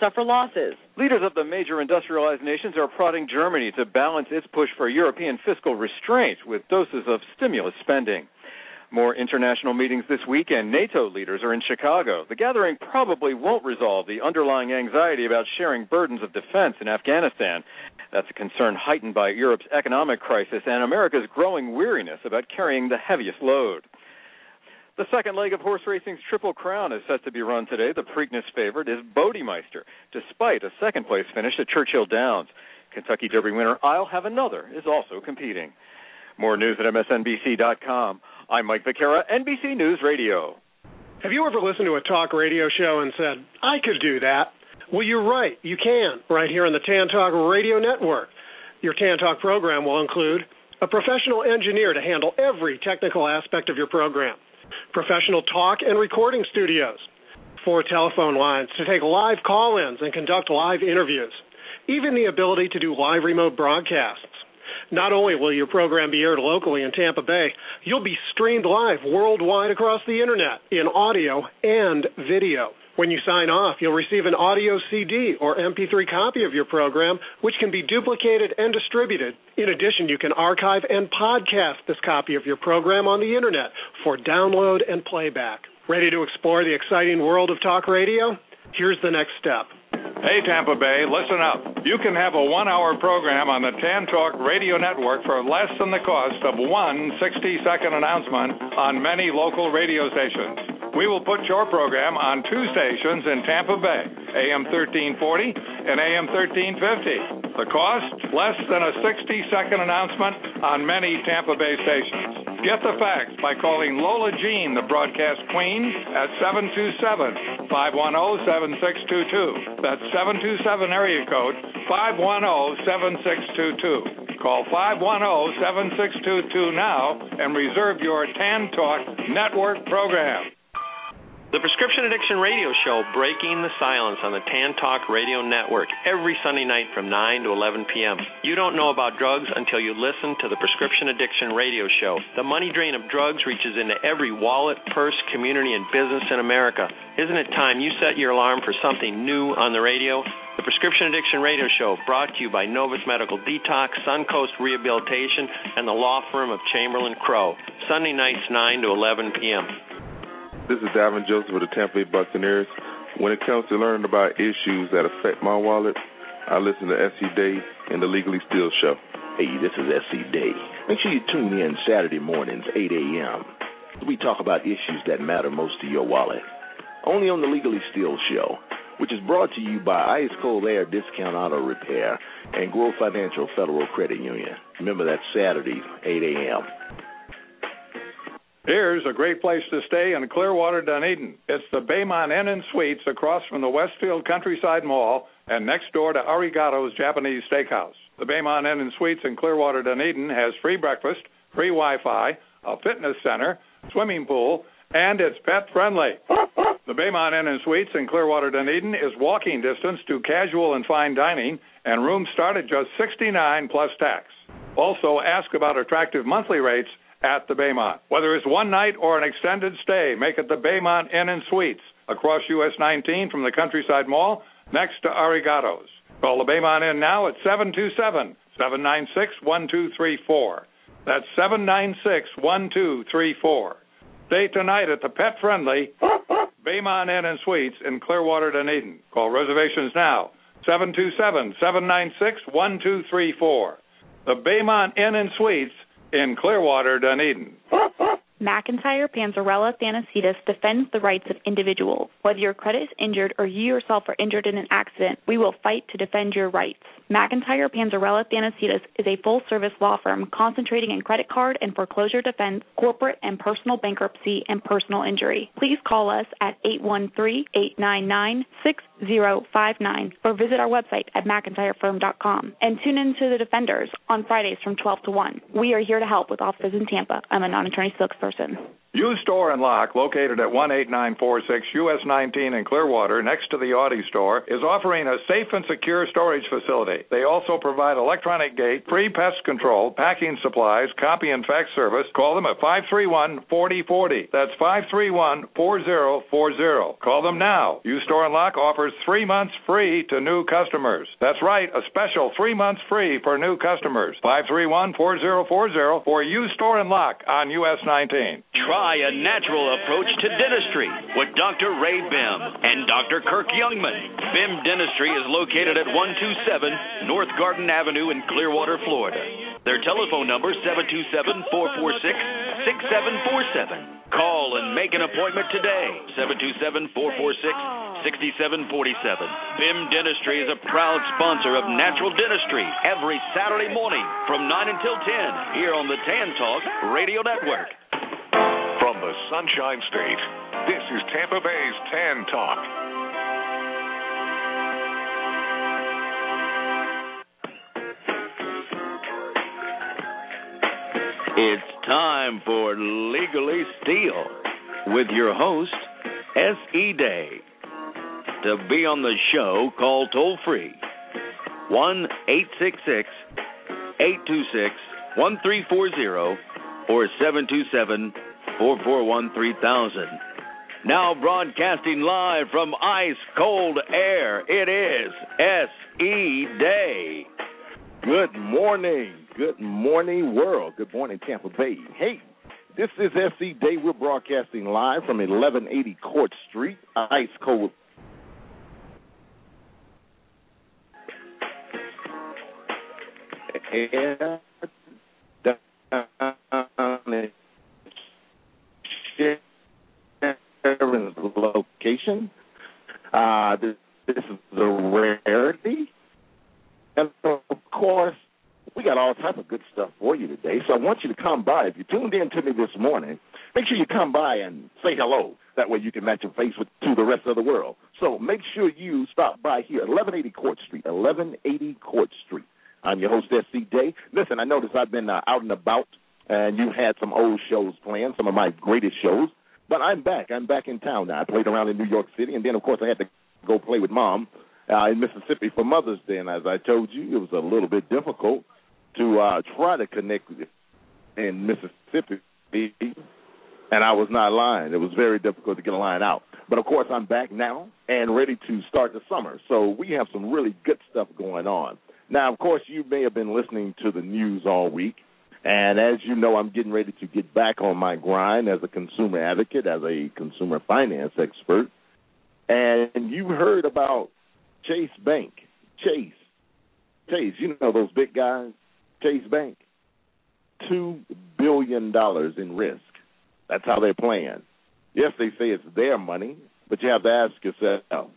suffer losses. Leaders of the major industrialized nations are prodding Germany to balance its push for European fiscal restraint with doses of stimulus spending. More international meetings this week, and NATO leaders are in Chicago. The gathering probably won't resolve the underlying anxiety about sharing burdens of defense in Afghanistan. That's a concern heightened by Europe's economic crisis and America's growing weariness about carrying the heaviest load. The second leg of horse racing's Triple Crown is set to be run today. The Preakness favorite is Bodemeister, despite a second place finish at Churchill Downs. Kentucky Derby winner I'll Have Another is also competing. More news at MSNBC.com. I'm Mike Vaquera, NBC News Radio. Have you ever listened to a talk radio show and said, I could do that? Well, you're right. You can, right here on the Tan Talk Radio Network. Your Tan Talk program will include a professional engineer to handle every technical aspect of your program, professional talk and recording studios, four telephone lines to take live call ins and conduct live interviews, even the ability to do live remote broadcasts. Not only will your program be aired locally in Tampa Bay, you'll be streamed live worldwide across the internet in audio and video. When you sign off, you'll receive an audio CD or MP3 copy of your program, which can be duplicated and distributed. In addition, you can archive and podcast this copy of your program on the internet for download and playback. Ready to explore the exciting world of talk radio? Here's the next step. Hey, Tampa Bay, listen up. You can have a one hour program on the Tan Talk Radio Network for less than the cost of one 60 second announcement on many local radio stations. We will put your program on two stations in Tampa Bay, AM 1340 and AM 1350. The cost? Less than a 60 second announcement on many Tampa Bay stations. Get the facts by calling Lola Jean, the broadcast queen, at 727 510 7622. That's 727 area code 510 7622. Call 510 7622 now and reserve your Tan Talk Network program. The Prescription Addiction Radio Show, Breaking the Silence on the Tan Talk Radio Network, every Sunday night from 9 to 11 p.m. You don't know about drugs until you listen to the Prescription Addiction Radio Show. The money drain of drugs reaches into every wallet, purse, community, and business in America. Isn't it time you set your alarm for something new on the radio? The Prescription Addiction Radio Show, brought to you by Novus Medical Detox, Suncoast Rehabilitation, and the law firm of Chamberlain Crow. Sunday nights, 9 to 11 p.m. This is Davin Joseph with the Tampa Bay Buccaneers. When it comes to learning about issues that affect my wallet, I listen to SE Day and the Legally Steal Show. Hey, this is SE Day. Make sure you tune in Saturday mornings, 8 a.m. We talk about issues that matter most to your wallet. Only on the Legally Steal Show, which is brought to you by Ice Cold Air Discount Auto Repair and Grow Financial Federal Credit Union. Remember that Saturday, 8 a.m. Here's a great place to stay in Clearwater, Dunedin. It's the Baymont Inn and Suites across from the Westfield Countryside Mall and next door to Arigato's Japanese Steakhouse. The Baymont Inn and Suites in Clearwater, Dunedin has free breakfast, free Wi-Fi, a fitness center, swimming pool, and it's pet friendly. The Baymont Inn and Suites in Clearwater, Dunedin is walking distance to casual and fine dining, and rooms start at just 69 plus tax. Also, ask about attractive monthly rates at the Baymont. Whether it's one night or an extended stay, make it the Baymont Inn and Suites across US 19 from the Countryside Mall next to Arigato's. Call the Baymont Inn now at 727 796 1234. That's 796 1234. Stay tonight at the pet friendly Baymont Inn and Suites in Clearwater, Dunedin. Call reservations now 727 796 1234. The Baymont Inn and Suites in Clearwater, Dunedin. McIntyre Panzarella Thanasides defends the rights of individuals. Whether your credit is injured or you yourself are injured in an accident, we will fight to defend your rights. McIntyre Panzarella Thanasides is a full service law firm concentrating in credit card and foreclosure defense, corporate and personal bankruptcy, and personal injury. Please call us at 813 899 6059 or visit our website at McIntyreFirm.com and tune in to The Defenders on Fridays from 12 to 1. We are here to help with offices in Tampa. I'm a non attorney spokesperson person. U Store and Lock, located at 18946 US 19 in Clearwater, next to the Audi store, is offering a safe and secure storage facility. They also provide electronic gate, free pest control, packing supplies, copy and fax service. Call them at 531 4040. That's 531 4040. Call them now. U Store and Lock offers three months free to new customers. That's right, a special three months free for new customers. 531 4040 for U Store and Lock on US 19. Try a natural approach to dentistry with Dr. Ray Behm and Dr. Kirk Youngman. Behm Dentistry is located at 127 North Garden Avenue in Clearwater, Florida. Their telephone number 727 446 6747. Call and make an appointment today. 727 446 6747. Behm Dentistry is a proud sponsor of Natural Dentistry every Saturday morning from 9 until 10 here on the Tan Talk Radio Network. The Sunshine State, this is Tampa Bay's Tan Talk. It's time for Legally Steal with your host, S.E. Day. To be on the show, call toll free 1 866 826 1340 or 727 441 3000. Now broadcasting live from ice cold air, it is S.E. Day. Good morning. Good morning, world. Good morning, Tampa Bay. Hey, this is SE Day. We're broadcasting live from 1180 Court Street, ice cold. Air location. Uh, this, this is a rarity. And of course, we got all type of good stuff for you today. So I want you to come by. If you tuned in to me this morning, make sure you come by and say hello. That way you can match your face with to the rest of the world. So make sure you stop by here, 1180 Court Street, 1180 Court Street. I'm your host, SE Day. Listen, I noticed I've been uh, out and about, and you had some old shows playing, some of my greatest shows. But I'm back. I'm back in town now. I played around in New York City, and then, of course, I had to go play with Mom uh, in Mississippi for Mother's Day. And as I told you, it was a little bit difficult to uh, try to connect in Mississippi, and I was not lying. It was very difficult to get a line out. But of course, I'm back now and ready to start the summer. So we have some really good stuff going on. Now, of course, you may have been listening to the news all week. And as you know, I'm getting ready to get back on my grind as a consumer advocate, as a consumer finance expert. And you heard about Chase Bank. Chase. Chase, you know those big guys? Chase Bank. $2 billion in risk. That's how they're playing. Yes, they say it's their money, but you have to ask yourself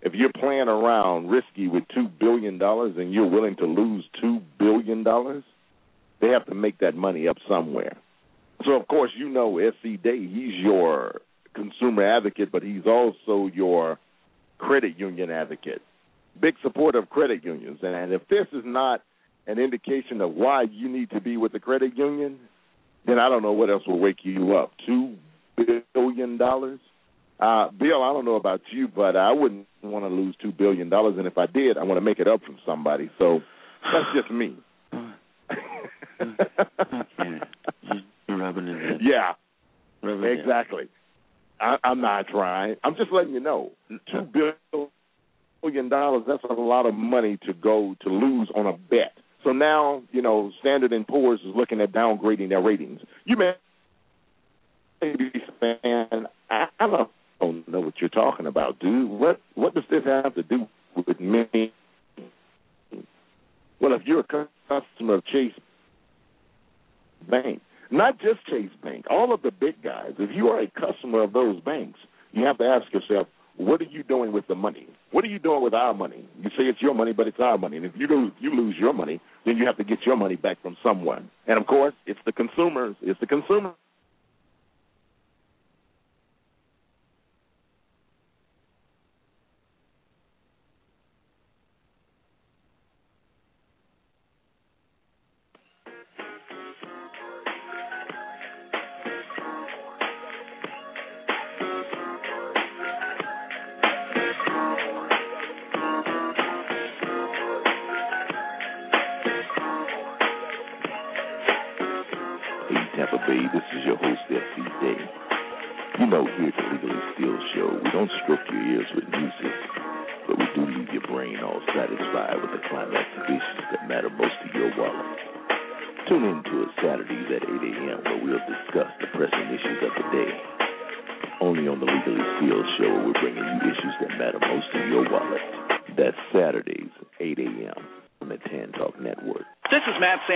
if you're playing around risky with $2 billion and you're willing to lose $2 billion, they have to make that money up somewhere. So, of course, you know SE Day, he's your consumer advocate, but he's also your credit union advocate. Big supporter of credit unions. And if this is not an indication of why you need to be with the credit union, then I don't know what else will wake you up. Two billion dollars. Uh, Bill, I don't know about you, but I wouldn't want to lose two billion dollars, and if I did, I want to make it up from somebody. So that's just me. Mm-hmm. You're rubbing it in. Yeah, Rubbing it in. exactly. I, I'm not trying. I'm just letting you know. Two billion dollars. That's a lot of money to go to lose on a bet. So now, you know, Standard and Poor's is looking at downgrading their ratings. You may be saying, I I don't know what you're talking about, dude. What what does this have to do with me? Well, if you're a customer of Chase Bank, not just Chase Bank, all of the big guys, if you are a customer of those banks, you have to ask yourself, what are you doing with the money? What are you doing with our money? You say it's your money, but it's our money. And if you lose, you lose your money, then you have to get your money back from someone. And of course, it's the consumers. It's the consumer.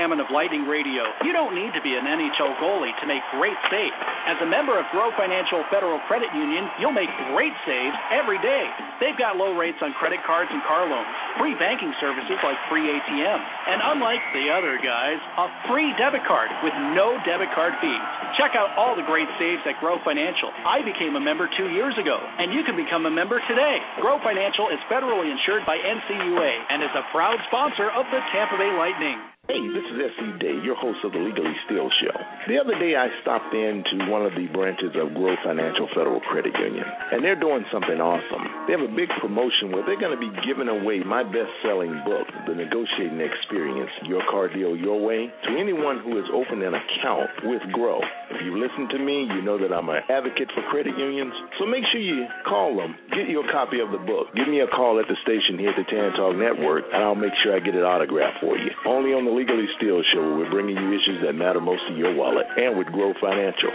Salmon of Lightning Radio. You don't need to be an NHL goalie to make great saves. As a member of Grow Financial Federal Credit Union, you'll make great saves every day. They've got low rates on credit cards and car loans, free banking services like free ATM, and unlike the other guys, a free debit card with no debit card fees. Check out all the great saves at Grow Financial. I became a member two years ago, and you can become a member today. Grow Financial is federally insured by NCUA and is a proud sponsor of the Tampa Bay Lightning. Hey, this is S.E. Day, your host of the Legally Steal Show. The other day, I stopped into one of the branches of Grow Financial Federal Credit Union, and they're doing something awesome. They have a big promotion where they're going to be giving away my best selling book, The Negotiating Experience Your Car Deal Your Way, to anyone who has opened an account with Grow. If you listen to me, you know that I'm an advocate for credit unions, so make sure you call them, get your copy of the book. Give me a call at the station here at the Tan Talk Network, and I'll make sure I get it autographed for you. Only on the Legally Steal Show, where we're bringing you issues that matter most to your wallet, and with Grow Financial.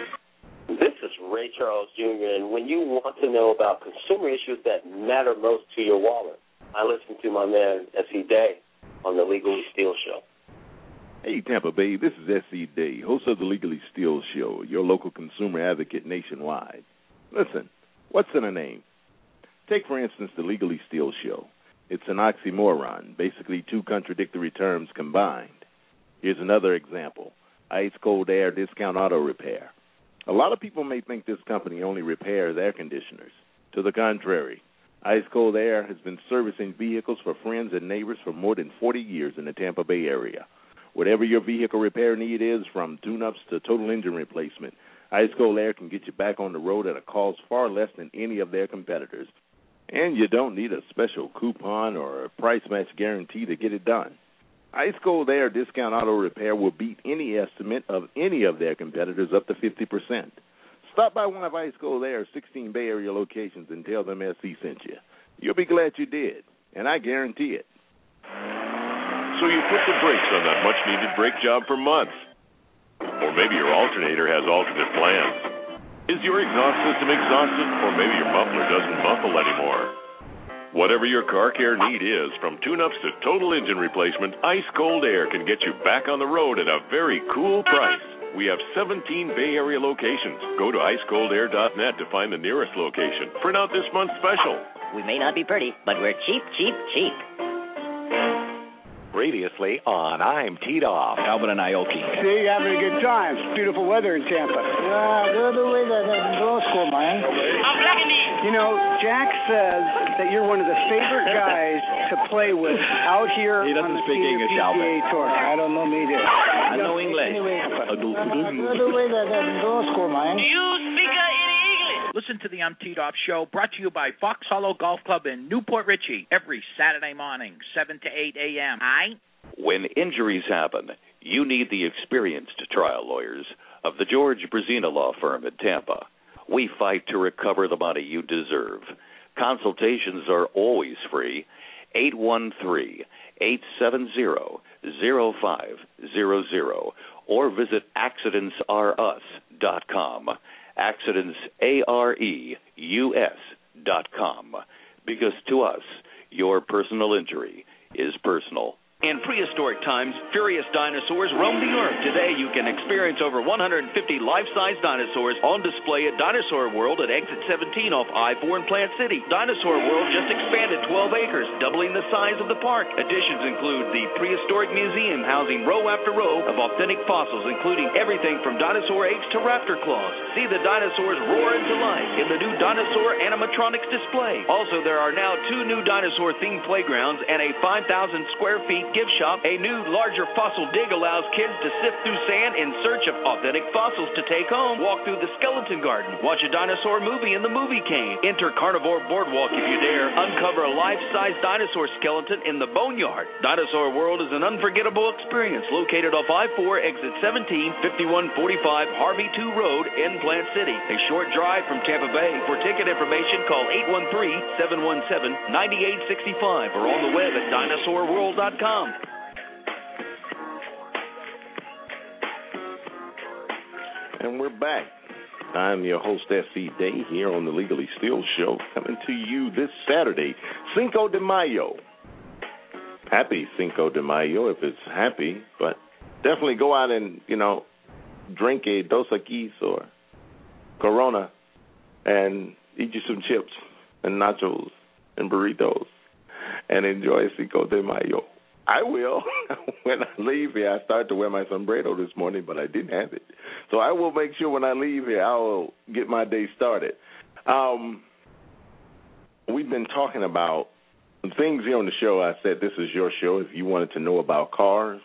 This is Ray Charles Jr., and when you want to know about consumer issues that matter most to your wallet, I listen to my man, S.E. Day, on the Legally Steal Show. Hey, Tampa Bay, this is S.E. Day, host of the Legally Steal Show, your local consumer advocate nationwide. Listen, what's in a name? Take, for instance, the Legally Steal Show. It's an oxymoron, basically two contradictory terms combined. Here's another example Ice Cold Air Discount Auto Repair. A lot of people may think this company only repairs air conditioners. To the contrary, Ice Cold Air has been servicing vehicles for friends and neighbors for more than 40 years in the Tampa Bay area. Whatever your vehicle repair need is, from tune ups to total engine replacement, Ice Cold Air can get you back on the road at a cost far less than any of their competitors. And you don't need a special coupon or a price match guarantee to get it done. Ice Cold Air Discount Auto Repair will beat any estimate of any of their competitors up to 50%. Stop by one of Ice Cold Air's 16 Bay Area locations and tell them SC sent you. You'll be glad you did, and I guarantee it. So you put the brakes on that much needed brake job for months. Or maybe your alternator has alternate plans. Is your exhaust system exhausted, or maybe your muffler doesn't muffle anymore? Whatever your car care need is, from tune ups to total engine replacement, Ice Cold Air can get you back on the road at a very cool price. We have 17 Bay Area locations. Go to icecoldair.net to find the nearest location. Print out this month's special. We may not be pretty, but we're cheap, cheap, cheap. Previously on I'm Teed Off. Albert and Ioki. See, you having a good time. It's beautiful weather in Tampa. Yeah, good the way that in law school, man. I'm You know, Jack says that you're one of the favorite guys to play with out here he doesn't on the speak English, PGA Albert. tour. I don't know me either. I know English. Anyway, Good the way that in law school, man. You speak English. Listen to the I'm Teed Off Show, brought to you by Fox Hollow Golf Club in New Port Richey, every Saturday morning, 7 to 8 a.m. I. When injuries happen, you need the experienced trial lawyers of the George Brazina Law Firm in Tampa. We fight to recover the money you deserve. Consultations are always free. 813 870 0500 or visit accidentsrus.com. Accidents, A R E U S dot com. Because to us, your personal injury is personal. In prehistoric times, furious dinosaurs roamed the earth. Today, you can experience over 150 life-size dinosaurs on display at Dinosaur World at Exit 17 off I-4 in Plant City. Dinosaur World just expanded 12 acres, doubling the size of the park. Additions include the prehistoric museum housing row after row of authentic fossils, including everything from dinosaur apes to raptor claws. See the dinosaurs roar into life in the new dinosaur animatronics display. Also, there are now two new dinosaur-themed playgrounds and a 5,000 square feet gift shop. A new, larger fossil dig allows kids to sift through sand in search of authentic fossils to take home. Walk through the skeleton garden. Watch a dinosaur movie in the movie cane. Enter Carnivore Boardwalk if you dare. Uncover a life-size dinosaur skeleton in the boneyard. Dinosaur World is an unforgettable experience located off I-4, exit 17, 5145 Harvey Tew Road in Plant City. A short drive from Tampa Bay. For ticket information, call 813-717-9865 or on the web at dinosaurworld.com. And we're back. I'm your host, S.E. Day, here on the Legally Steal Show, coming to you this Saturday, Cinco de Mayo. Happy Cinco de Mayo if it's happy, but definitely go out and, you know, drink a Dos Equis or Corona and eat you some chips and nachos and burritos and enjoy Cinco de Mayo. I will. when I leave here, I started to wear my sombrero this morning, but I didn't have it. So I will make sure when I leave here, I will get my day started. Um, we've been talking about things here on the show. I said this is your show. If you wanted to know about cars,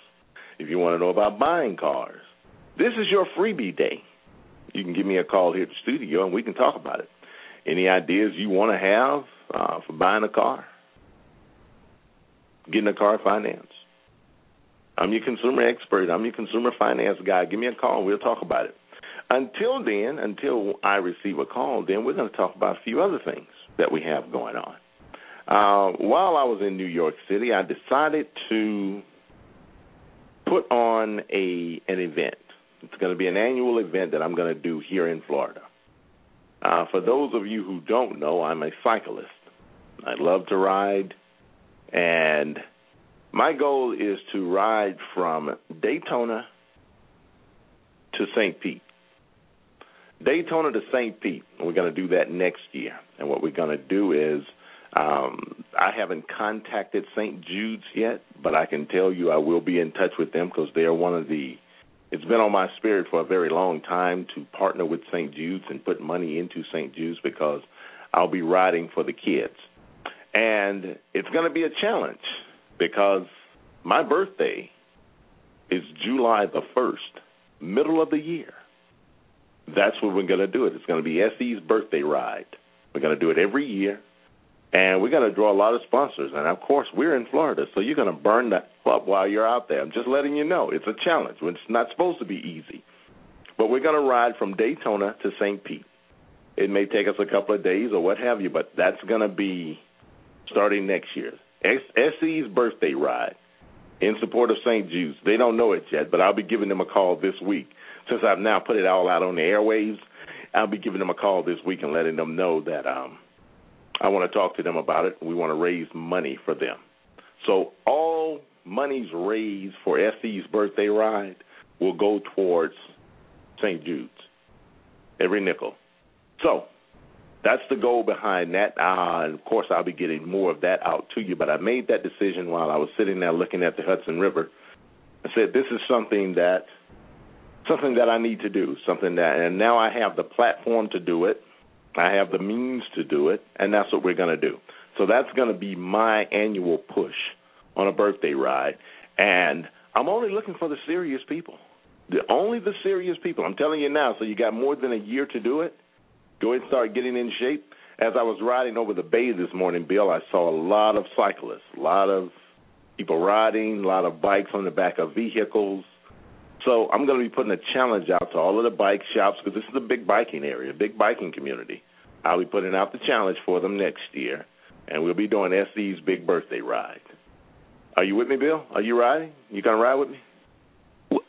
if you want to know about buying cars, this is your freebie day. You can give me a call here at the studio and we can talk about it. Any ideas you want to have uh, for buying a car? Getting a car financed. I'm your consumer expert. I'm your consumer finance guy. Give me a call. and We'll talk about it. Until then, until I receive a call, then we're going to talk about a few other things that we have going on. Uh, while I was in New York City, I decided to put on a an event. It's going to be an annual event that I'm going to do here in Florida. Uh, for those of you who don't know, I'm a cyclist. I love to ride, and my goal is to ride from Daytona to St. Pete. Daytona to St. Pete. We're going to do that next year. And what we're going to do is, um, I haven't contacted St. Jude's yet, but I can tell you I will be in touch with them because they are one of the. It's been on my spirit for a very long time to partner with St. Jude's and put money into St. Jude's because I'll be riding for the kids. And it's going to be a challenge because my birthday is July the 1st, middle of the year. That's when we're going to do it. It's going to be SE's birthday ride. We're going to do it every year. And we're going to draw a lot of sponsors. And of course, we're in Florida, so you're going to burn that up while you're out there. I'm just letting you know. It's a challenge. It's not supposed to be easy. But we're going to ride from Daytona to St. Pete. It may take us a couple of days or what have you, but that's going to be starting next year. SE's birthday ride in support of St. Jude's. They don't know it yet, but I'll be giving them a call this week. Since I've now put it all out on the airwaves, I'll be giving them a call this week and letting them know that um, I want to talk to them about it. We want to raise money for them. So all monies raised for SE's birthday ride will go towards St. Jude's. Every nickel. So that's the goal behind that. Uh, and of course, I'll be getting more of that out to you. But I made that decision while I was sitting there looking at the Hudson River. I said, this is something that something that I need to do, something that, and now I have the platform to do it. I have the means to do it, and that's what we're going to do. So that's going to be my annual push on a birthday ride, and I'm only looking for the serious people. The only the serious people. I'm telling you now. So you got more than a year to do it. Go ahead and start getting in shape. As I was riding over the bay this morning, Bill, I saw a lot of cyclists, a lot of people riding, a lot of bikes on the back of vehicles. So I'm going to be putting a challenge out to all of the bike shops because this is a big biking area, a big biking community. I'll be putting out the challenge for them next year, and we'll be doing SE's big birthday ride. Are you with me, Bill? Are you riding? You gonna ride with me?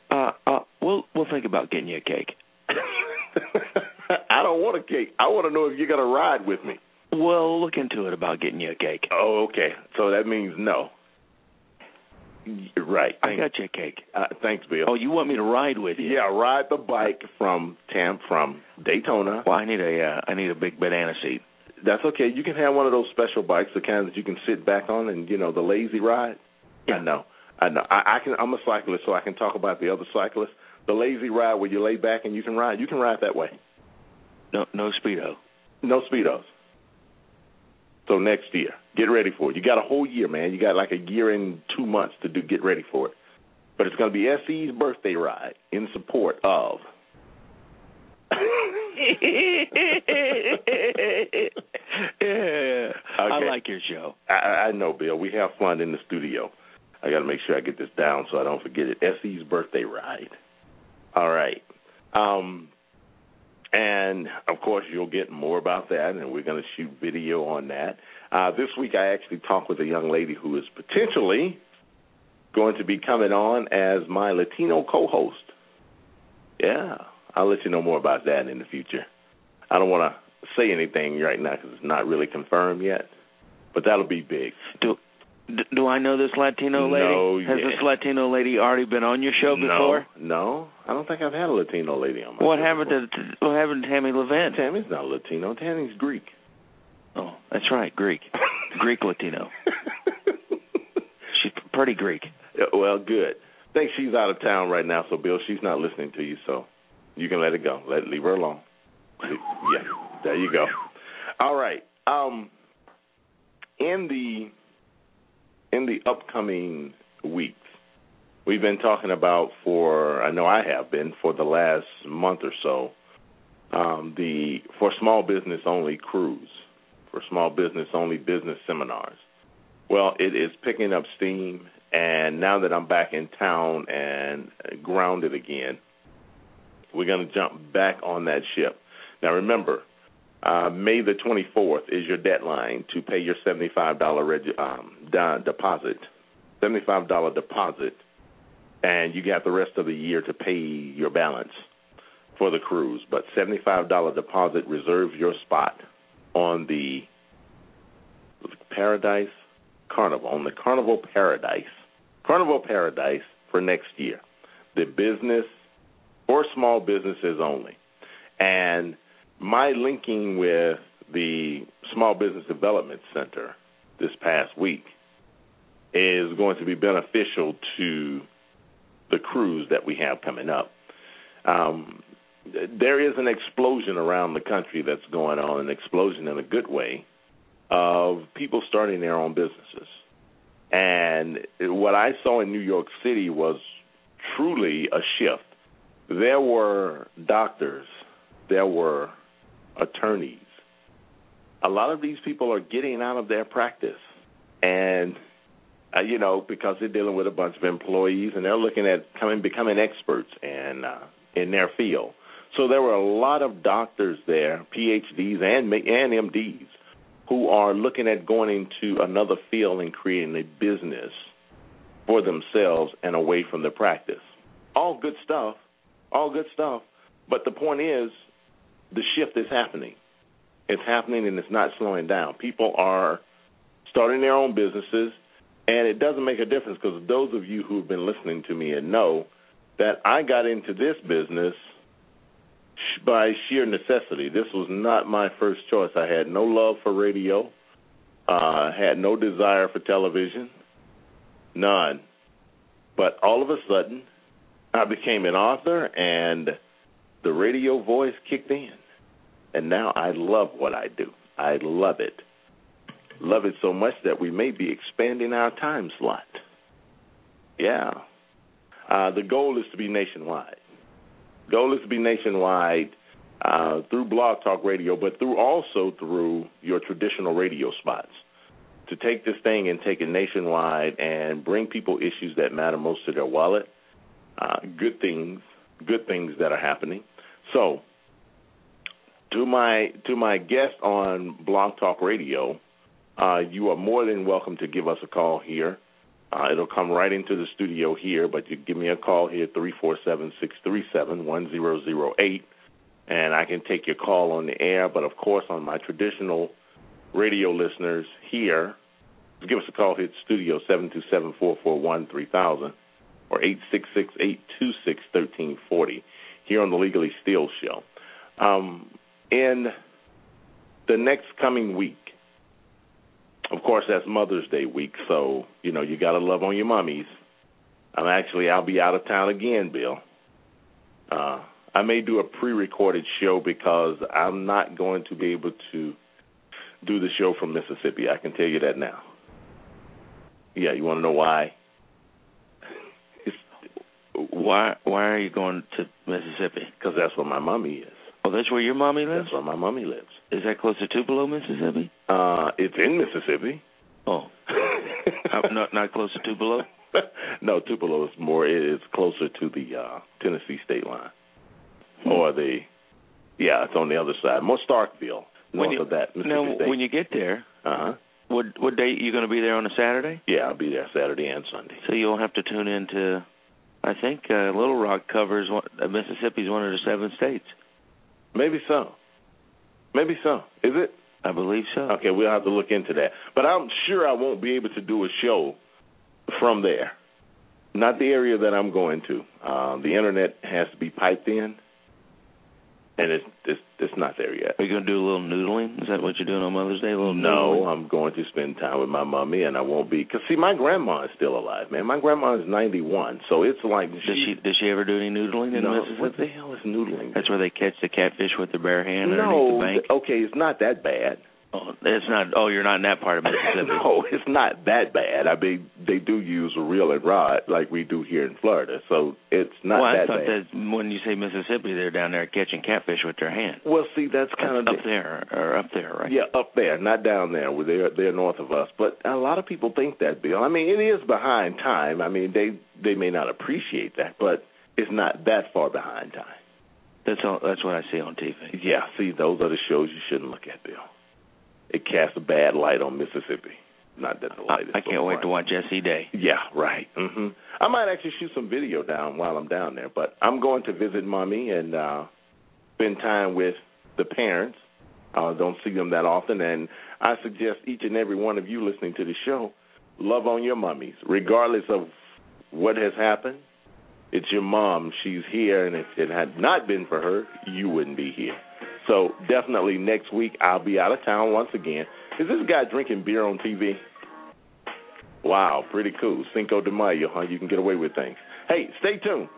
Uh, uh, we'll we'll think about getting you a cake. I don't want a cake. I want to know if you're gonna ride with me. We'll look into it about getting you a cake. Oh, okay. So that means no. Right. I got you a cake. Uh, thanks, Bill. Oh, you want me to ride with you? Yeah, ride the bike from Tam from Daytona. Well, I need a uh, I need a big banana seat. That's okay. You can have one of those special bikes, the kind that you can sit back on, and you know the lazy ride. Yeah. I know. I know. I, I can. I'm a cyclist, so I can talk about the other cyclists. The lazy ride where you lay back and you can ride. You can ride that way. No, no speedo. No speedos. So next year, get ready for it. You got a whole year, man. You got like a year and two months to do get ready for it. But it's going to be SE's birthday ride in support of. yeah, I like your show. I, I know, Bill. We have fun in the studio. I got to make sure I get this down so I don't forget it. SE's birthday ride. All right. Um, and of course, you'll get more about that, and we're going to shoot video on that. Uh, this week, I actually talked with a young lady who is potentially going to be coming on as my Latino co-host. Yeah, I'll let you know more about that in the future. I don't want to say anything right now because it's not really confirmed yet, but that'll be big. Do d- do I know this Latino lady? No, Has yeah. this Latino lady already been on your show before? No, no, I don't think I've had a Latino lady on my What show happened to to- what happened to Tammy Levant? Tammy's not Latino. Tammy's Greek. Oh, that's right, Greek, Greek Latino. She's pretty Greek. Yeah, well, good. I think she's out of town right now, so Bill, she's not listening to you, so you can let it go. Let leave her alone. Yeah, there you go. All right. Um, in the in the upcoming weeks, we've been talking about for I know I have been for the last month or so um, the for small business only cruise for small business only business seminars. Well, it is picking up steam, and now that I'm back in town and grounded again, we're going to jump back on that ship. Now, remember, uh, May the 24th is your deadline to pay your $75 reg- um, da- deposit, $75 deposit, and you got the rest of the year to pay your balance for the cruise. But $75 deposit reserves your spot on the Paradise Carnival, on the Carnival Paradise, Carnival Paradise for next year. The business or small businesses only. And my linking with the Small Business Development Center this past week is going to be beneficial to the cruise that we have coming up. Um, there is an explosion around the country that's going on, an explosion in a good way, of people starting their own businesses. And what I saw in New York City was truly a shift. There were doctors, there were attorneys. A lot of these people are getting out of their practice. And uh, you know, because they're dealing with a bunch of employees and they're looking at coming becoming experts and uh, in their field. So there were a lot of doctors there, PhDs and and MDs, who are looking at going into another field and creating a business for themselves and away from the practice. All good stuff, all good stuff. But the point is, the shift is happening. It's happening and it's not slowing down. People are starting their own businesses, and it doesn't make a difference because those of you who have been listening to me and know that I got into this business by sheer necessity. This was not my first choice. I had no love for radio, uh, had no desire for television, none. But all of a sudden, I became an author, and the radio voice kicked in. And now I love what I do. I love it. Love it so much that we may be expanding our time slot. Yeah. Uh, the goal is to be nationwide. Goal is to be nationwide uh, through Blog Talk Radio, but through also through your traditional radio spots. To take this thing and take it nationwide and bring people issues that matter most to their wallet, uh, good things, good things that are happening. So, to my to my guest on Blog Talk Radio, uh, you are more than welcome to give us a call here. Uh, it'll come right into the studio here, but you give me a call here, three four seven six three seven one zero zero eight, and I can take your call on the air. But of course, on my traditional radio listeners here, give us a call here at studio, seven two seven four four one three thousand or eight six six eight two six thirteen forty here on the Legally Steal Show. Um, in the next coming week, of course, that's Mother's Day week, so you know you got to love on your mummies. I'm actually I'll be out of town again, Bill. Uh, I may do a pre-recorded show because I'm not going to be able to do the show from Mississippi. I can tell you that now. Yeah, you want to know why? why why are you going to Mississippi? Because that's where my mommy is. Oh, that's where your mommy lives. That's where my mommy lives. Is that close to Tupelo, Mississippi? Uh, it's in Mississippi. Oh, not not close to Tupelo. no, Tupelo is more. It's closer to the uh Tennessee state line, hmm. or the yeah, it's on the other side, more Starkville, north you, of that. now, state. when you get there, uh huh. What what date you going to be there on a Saturday? Yeah, I'll be there Saturday and Sunday. So you'll have to tune in to I think uh, Little Rock covers one, uh, Mississippi's one of the seven states. Maybe so. Maybe so. Is it? I believe so. Okay, we'll have to look into that. But I'm sure I won't be able to do a show from there. Not the area that I'm going to. Uh, the internet has to be piped in and it's it's it's not there yet. Are you going to do a little noodling? Is that what you're doing on Mother's Day? A little no, noodling? I'm going to spend time with my mommy, and I won't be because see, my grandma is still alive, man. My grandma is 91, so it's like does she does she ever do any noodling in no, Mississippi? What the hell is noodling? That's where they catch the catfish with their bare hand no, underneath the bank. okay, it's not that bad. Oh, it's not. Oh, you're not in that part of Mississippi. no, it's not that bad. I mean, they do use a reel and rod like we do here in Florida, so it's not well, that I thought bad. that when you say Mississippi, they're down there catching catfish with their hand. Well, see, that's kind of up there or up there, right? Yeah, up there, not down there. Where they're they're north of us, but a lot of people think that, Bill. I mean, it is behind time. I mean, they they may not appreciate that, but it's not that far behind time. That's all. That's what I see on TV. Yeah, see, those are the shows you shouldn't look at, Bill it casts a bad light on Mississippi. Not that the light is. I can't so wait to watch SE Day. Yeah, right. hmm I might actually shoot some video down while I'm down there, but I'm going to visit mommy and uh spend time with the parents. Uh don't see them that often, and I suggest each and every one of you listening to the show love on your mummies, regardless of what has happened. It's your mom. She's here, and if it had not been for her, you wouldn't be here. So definitely next week I'll be out of town once again. Is this guy drinking beer on TV? Wow, pretty cool. Cinco de Mayo, huh? You can get away with things. Hey, stay tuned.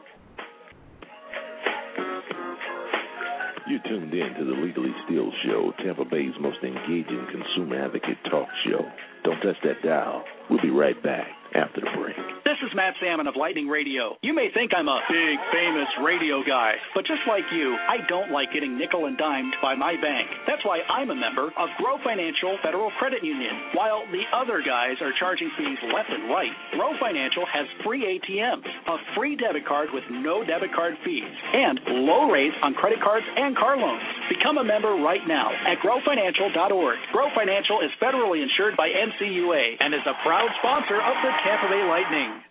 You tuned in to the Legally Steal Show, Tampa Bay's most engaging consumer advocate talk show. Don't touch that dial. We'll be right back after the break. This is Matt Salmon of Lightning Radio. You may think I'm a big, famous radio guy, but just like you, I don't like getting nickel and dimed by my bank. That's why I'm a member of Grow Financial Federal Credit Union. While the other guys are charging fees left and right, Grow Financial has free ATMs, a free debit card with no debit card fees, and low rates on credit cards and car loans. Become a member right now at growfinancial.org. Grow Financial is federally insured by NCUA and is a proud sponsor of the Tampa Bay Lightning.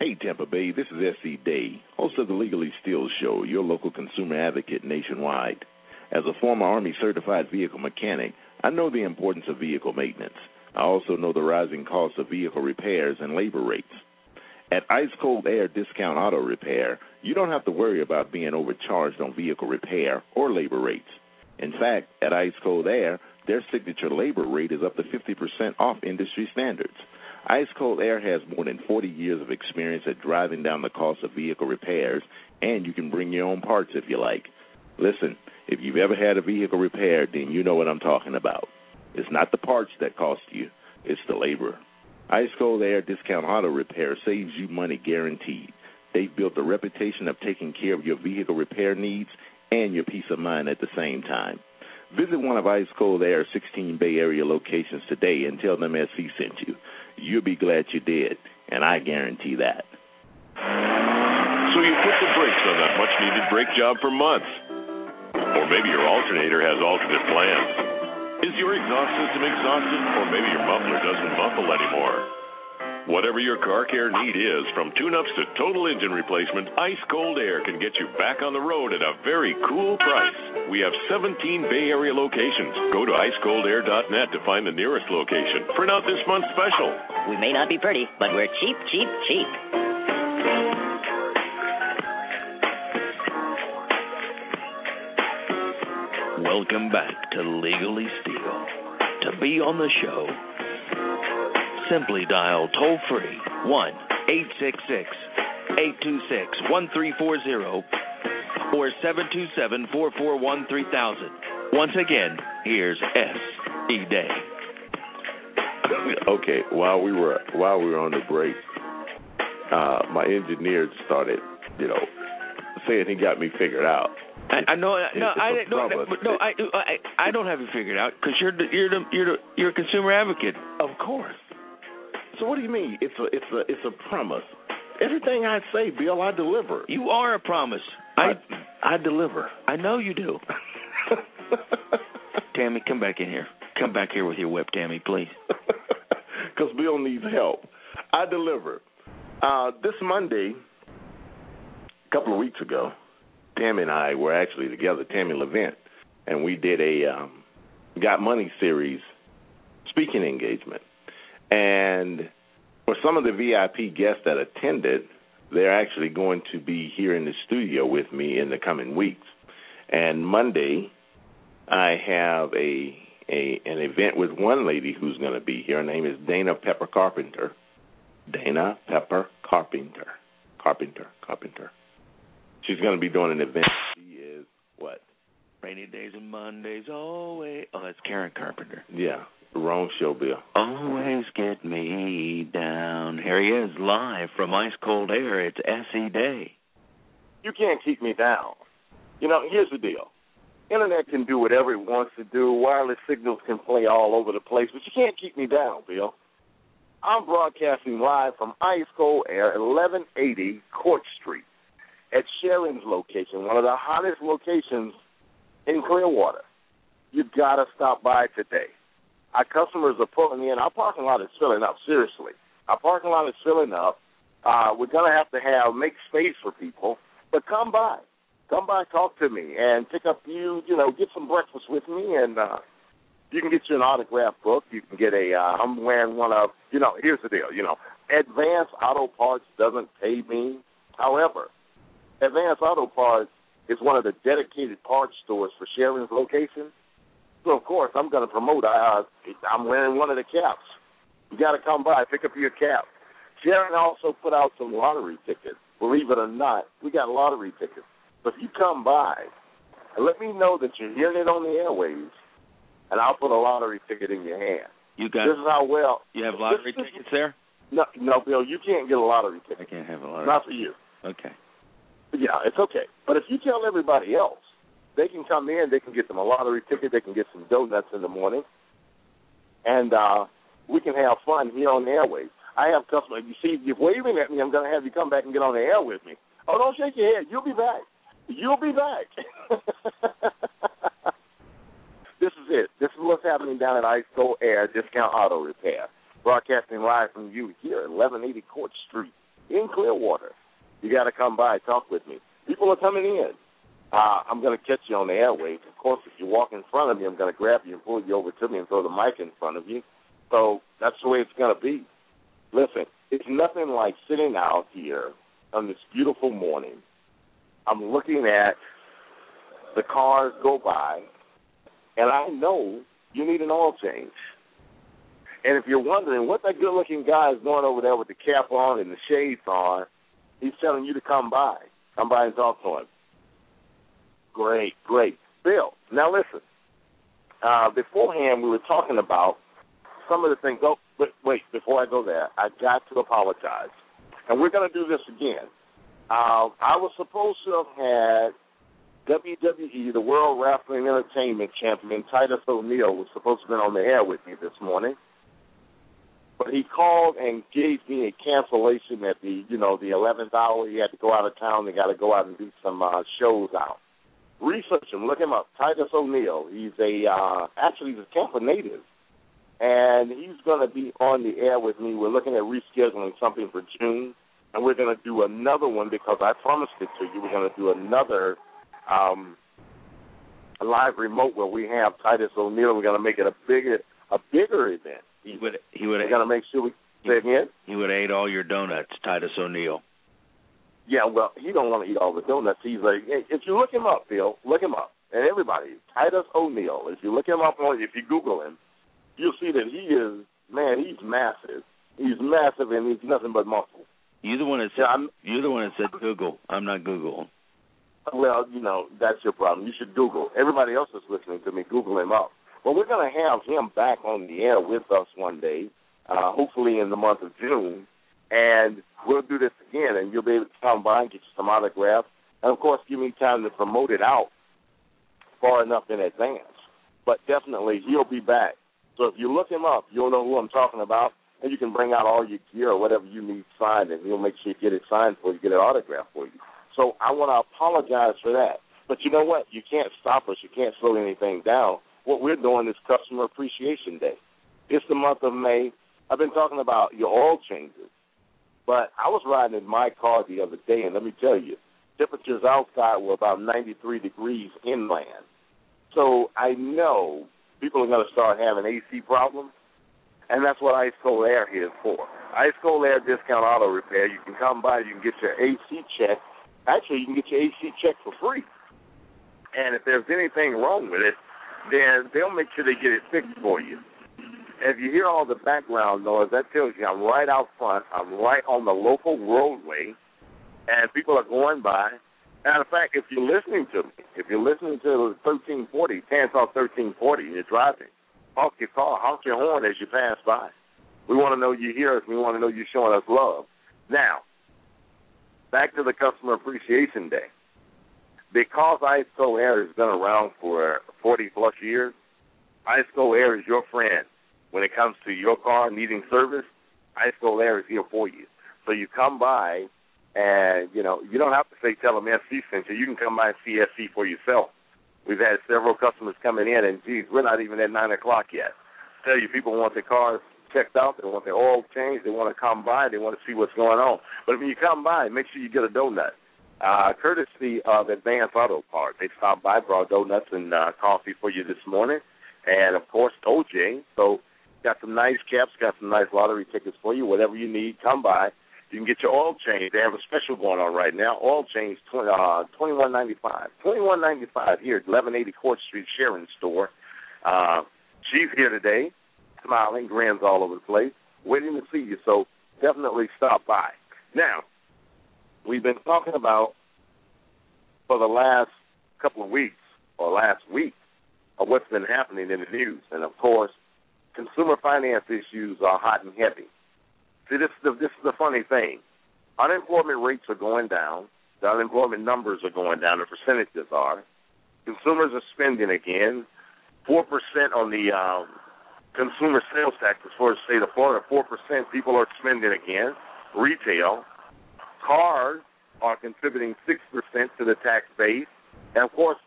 Hey, Tampa Bay, this is S.E. Day, host of the Legally Steal Show, your local consumer advocate nationwide. As a former Army certified vehicle mechanic, I know the importance of vehicle maintenance. I also know the rising cost of vehicle repairs and labor rates. At Ice Cold Air Discount Auto Repair, you don't have to worry about being overcharged on vehicle repair or labor rates. In fact, at Ice Cold Air, their signature labor rate is up to 50% off industry standards. Ice Cold Air has more than 40 years of experience at driving down the cost of vehicle repairs, and you can bring your own parts if you like. Listen, if you've ever had a vehicle repaired, then you know what I'm talking about. It's not the parts that cost you, it's the labor. Ice Cold Air Discount Auto Repair saves you money guaranteed. They've built a reputation of taking care of your vehicle repair needs and your peace of mind at the same time. Visit one of Ice Cold Air's 16 Bay Area locations today and tell them SC sent you. You'll be glad you did, and I guarantee that. So you put the brakes on that much needed brake job for months. Or maybe your alternator has alternate plans. Is your exhaust system exhausted, or maybe your muffler doesn't muffle anymore? Whatever your car care need is, from tune-ups to total engine replacement, Ice Cold Air can get you back on the road at a very cool price. We have 17 Bay Area locations. Go to icecoldair.net to find the nearest location. Print out this month's special. We may not be pretty, but we're cheap, cheap, cheap. Welcome back to Legally Steal. To be on the show, simply dial toll free 1 866 826 1340 or 727 441 3000. Once again, here's S. E. Day. Okay, while we were while we were on the break, uh, my engineer started, you know, saying he got me figured out. I, I know. No, It's I a no, no, no. I, I I don't have it figured out because you're the you're the you're the you're a consumer advocate. Of course. So what do you mean? It's a it's a it's a promise. Everything I say, Bill, I deliver. You are a promise. I I deliver. I know you do. Tammy, come back in here. Come back here with your whip, Tammy, please. Because Bill needs help. I deliver. Uh, this Monday, a couple of weeks ago, Tammy and I were actually together, Tammy Levent, and we did a um, Got Money series speaking engagement. And for some of the VIP guests that attended, they're actually going to be here in the studio with me in the coming weeks. And Monday, I have a a an event with one lady who's going to be here. Her name is Dana Pepper Carpenter. Dana Pepper Carpenter. Carpenter. Carpenter. She's going to be doing an event. She is what? Rainy days and Mondays always. Oh, that's Karen Carpenter. Yeah, wrong show, Bill. Always get me down. Here he is, live from ice cold air. It's SE Day. You can't keep me down. You know, here's the deal. Internet can do whatever it wants to do. Wireless signals can play all over the place, but you can't keep me down, Bill. I'm broadcasting live from Ice Cold Air, 1180 Court Street, at Sharon's location, one of the hottest locations in Clearwater. You've gotta stop by today. Our customers are pulling in. Our parking lot is filling up. Seriously, our parking lot is filling up. Uh, we're gonna have to have make space for people, but come by, come by, talk to me, and pick up you. You know, get some breakfast with me, and uh, you can get you an autograph book. You can get a. Uh, I'm wearing one of. You know, here's the deal. You know, Advance Auto Parts doesn't pay me. However, Advance Auto Parts is one of the dedicated parts stores for Sharon's location. So of course I'm going to promote. Uh, I'm wearing one of the caps. You got to come by, pick up your cap. Sharon also put out some lottery tickets. Believe it or not, we got lottery tickets. So if you come by, and let me know that you're hearing it on the airwaves, and I'll put a lottery ticket in your hand. You got. This is how well. You have lottery this tickets there? No, no, Bill, you can't get a lottery ticket. I can't have a lottery. Not for you. Okay. Yeah, it's okay. But if you tell everybody else, they can come in, they can get them a lottery ticket, they can get some donuts in the morning, and uh we can have fun here on the airways. I have customers. You see, you're waving at me. I'm going to have you come back and get on the air with me. Oh, don't shake your head. You'll be back. You'll be back. this is it. This is what's happening down at Cold Air Discount Auto Repair. Broadcasting live from you here at 1180 Court Street in Clearwater. You got to come by, talk with me. People are coming in. Uh, I'm going to catch you on the airwaves. Of course, if you walk in front of me, I'm going to grab you and pull you over to me and throw the mic in front of you. So that's the way it's going to be. Listen, it's nothing like sitting out here on this beautiful morning. I'm looking at the cars go by, and I know you need an oil change. And if you're wondering what that good looking guy is doing over there with the cap on and the shades on, he's telling you to come by. Come by and talk to him. Great, great. Bill, now listen. Uh, beforehand, we were talking about some of the things. Oh, wait, wait, before I go there, I got to apologize. And we're going to do this again. Uh, I was supposed to have had WWE, the World Wrestling Entertainment Champion, Titus O'Neil, was supposed to have been on the air with me this morning. But he called and gave me a cancellation at the, you know, the eleventh hour. He had to go out of town. They got to go out and do some uh, shows out. Research him. Look him up. Titus O'Neil. He's a uh, actually he's a Tampa native, and he's going to be on the air with me. We're looking at rescheduling something for June, and we're going to do another one because I promised it to you. We're going to do another um, live remote where we have Titus O'Neil. We're going to make it a bigger a bigger event. He would. He would. We're going to make sure we say again. He would ate all your donuts, Titus O'Neil. Yeah, well, he don't want to eat all the donuts. He's like, hey, if you look him up, Bill, look him up, and everybody, Titus O'Neil. If you look him up on, if you Google him, you'll see that he is man. He's massive. He's massive, and he's nothing but muscle. You're the one that said. you're the one that said Google. I'm not Google. Well, you know that's your problem. You should Google. Everybody else is listening to me. Google him up. Well, we're going to have him back on the air with us one day. uh, hopefully in the month of June. And we'll do this again, and you'll be able to come by and get you some autographs. And of course, give me time to promote it out far enough in advance. But definitely, he'll be back. So if you look him up, you'll know who I'm talking about, and you can bring out all your gear or whatever you need signed, and he'll make sure you get it signed for you, get it autographed for you. So I want to apologize for that. But you know what? You can't stop us. You can't slow anything down. What we're doing is Customer Appreciation Day. It's the month of May. I've been talking about your oil changes, but I was riding in my car the other day, and let me tell you, temperatures outside were about 93 degrees inland. So I know people are going to start having AC problems, and that's what Ice Cold Air is for. Ice Cold Air Discount Auto Repair. You can come by, you can get your AC checked. Actually, you can get your AC checked for free. And if there's anything wrong with it, then they'll make sure they get it fixed for you. If you hear all the background noise, that tells you I'm right out front. I'm right on the local roadway, and people are going by. Matter of fact, if you're listening to me, if you're listening to 1340, Tan 1340, and you're driving, honk your car, honk your horn as you pass by. We want to know you hear us. We want to know you're showing us love. Now, back to the Customer Appreciation Day. Because Cold Air has been around for 40 plus years, Cold Air is your friend. When it comes to your car needing service, Ice Cold Air is here for you. So you come by and, you know, you don't have to say tell them SE sent you. Can come by and see for yourself. We've had several customers coming in, and geez, we're not even at nine o'clock yet. I tell you, people want their cars checked out, they want their oil changed, they want to come by, they want to see what's going on. But when you come by, make sure you get a donut. Uh, courtesy of Advance Auto Parts. They stopped by, brought donuts and uh, coffee for you this morning, and of course OJ. So got some nice caps, got some nice lottery tickets for you. Whatever you need, come by. You can get your oil change. They have a special going on right now. Oil change uh, twenty one ninety five. Twenty one ninety five here at eleven eighty Court Street Sharon store. Uh, she's here today, smiling, grins all over the place, waiting to see you. So definitely stop by. Now, we've been talking about for the last couple of weeks or last week of what's been happening in the news, and of course, consumer finance issues are hot and heavy. See, this is the, this is the funny thing. Unemployment rates are going down. The unemployment numbers are going down. The percentages are. Consumers are spending again. Four percent on the um, consumer sales tax for the state of Florida. Four percent people are spending again. Retail, cars are contributing six percent to the tax base, and of course,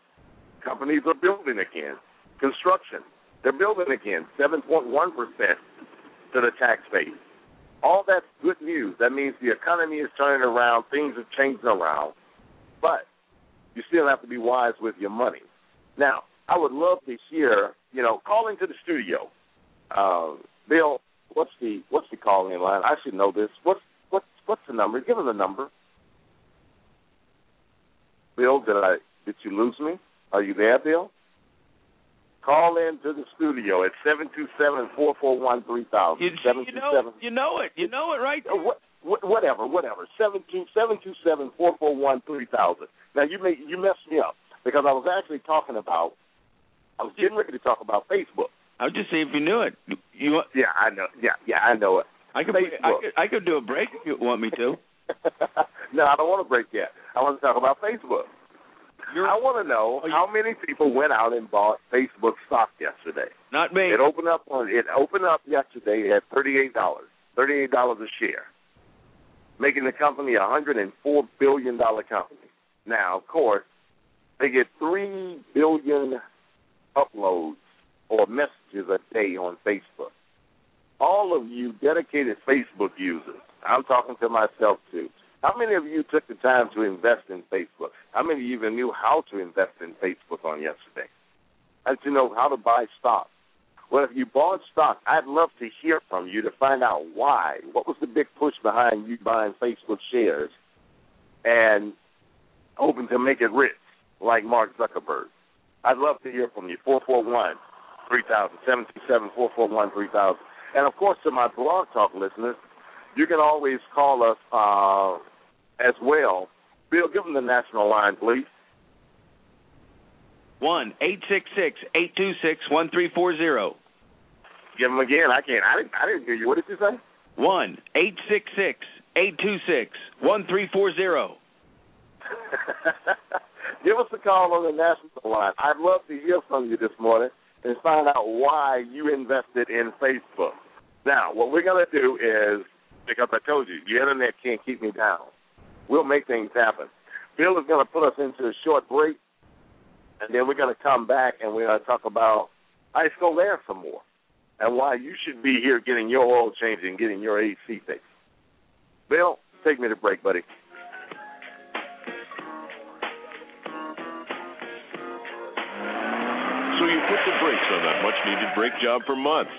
companies are building again. Construction, they're building again, seven point one percent to the tax base all that's good news. That means the economy is turning around, things are changing around, but you still have to be wise with your money. Now, I would love to hear, you know, call into the studio. Uh, Bill, what's the what's the call in line? I should know this. What's what's what's the number? Give him the number. Bill, did I did you lose me? Are you there, Bill? Call in to the studio at seven two seven four four one three thousand. You, you know, you know it. You know it, right? Uh, what, what, whatever, whatever. Seven two seven two seven four four one three thousand. Now you may you messed me up because I was actually talking about. I was getting ready to talk about Facebook. I was just saying if you knew it. You yeah, I know. Yeah, yeah, I know it. I could, I could I could do a break if you want me to. no, I don't want to break yet. I want to talk about Facebook. You're, I want to know oh, you, how many people went out and bought Facebook stock yesterday. Not me. It opened up on it opened up yesterday at thirty eight dollars, thirty eight dollars a share, making the company a hundred and four billion dollar company. Now, of course, they get three billion uploads or messages a day on Facebook. All of you dedicated Facebook users, I'm talking to myself too how many of you took the time to invest in Facebook? How many of you even knew how to invest in Facebook on yesterday? Did you know how to buy stock? Well, if you bought stock, I'd love to hear from you to find out why. What was the big push behind you buying Facebook shares and hoping to make it rich like Mark Zuckerberg? I'd love to hear from you. 441 3000, 727 441 3000. And of course, to my blog talk listeners, you can always call us uh, as well. Bill, give them the national line, please. One eight six six eight two six one three four zero. Give them again. I can't. I didn't. I didn't hear you. What did you say? One eight six six eight two six one three four zero. Give us a call on the national line. I'd love to hear from you this morning and find out why you invested in Facebook. Now, what we're going to do is, because I told you, the internet can't keep me down. We'll make things happen. Bill is going to put us into a short break, and then we're going to come back and we're going to talk about ice cold air some more and why you should be here getting your oil changed and getting your AC fixed. Bill, take me to break, buddy. So you put the brakes on that much needed brake job for months.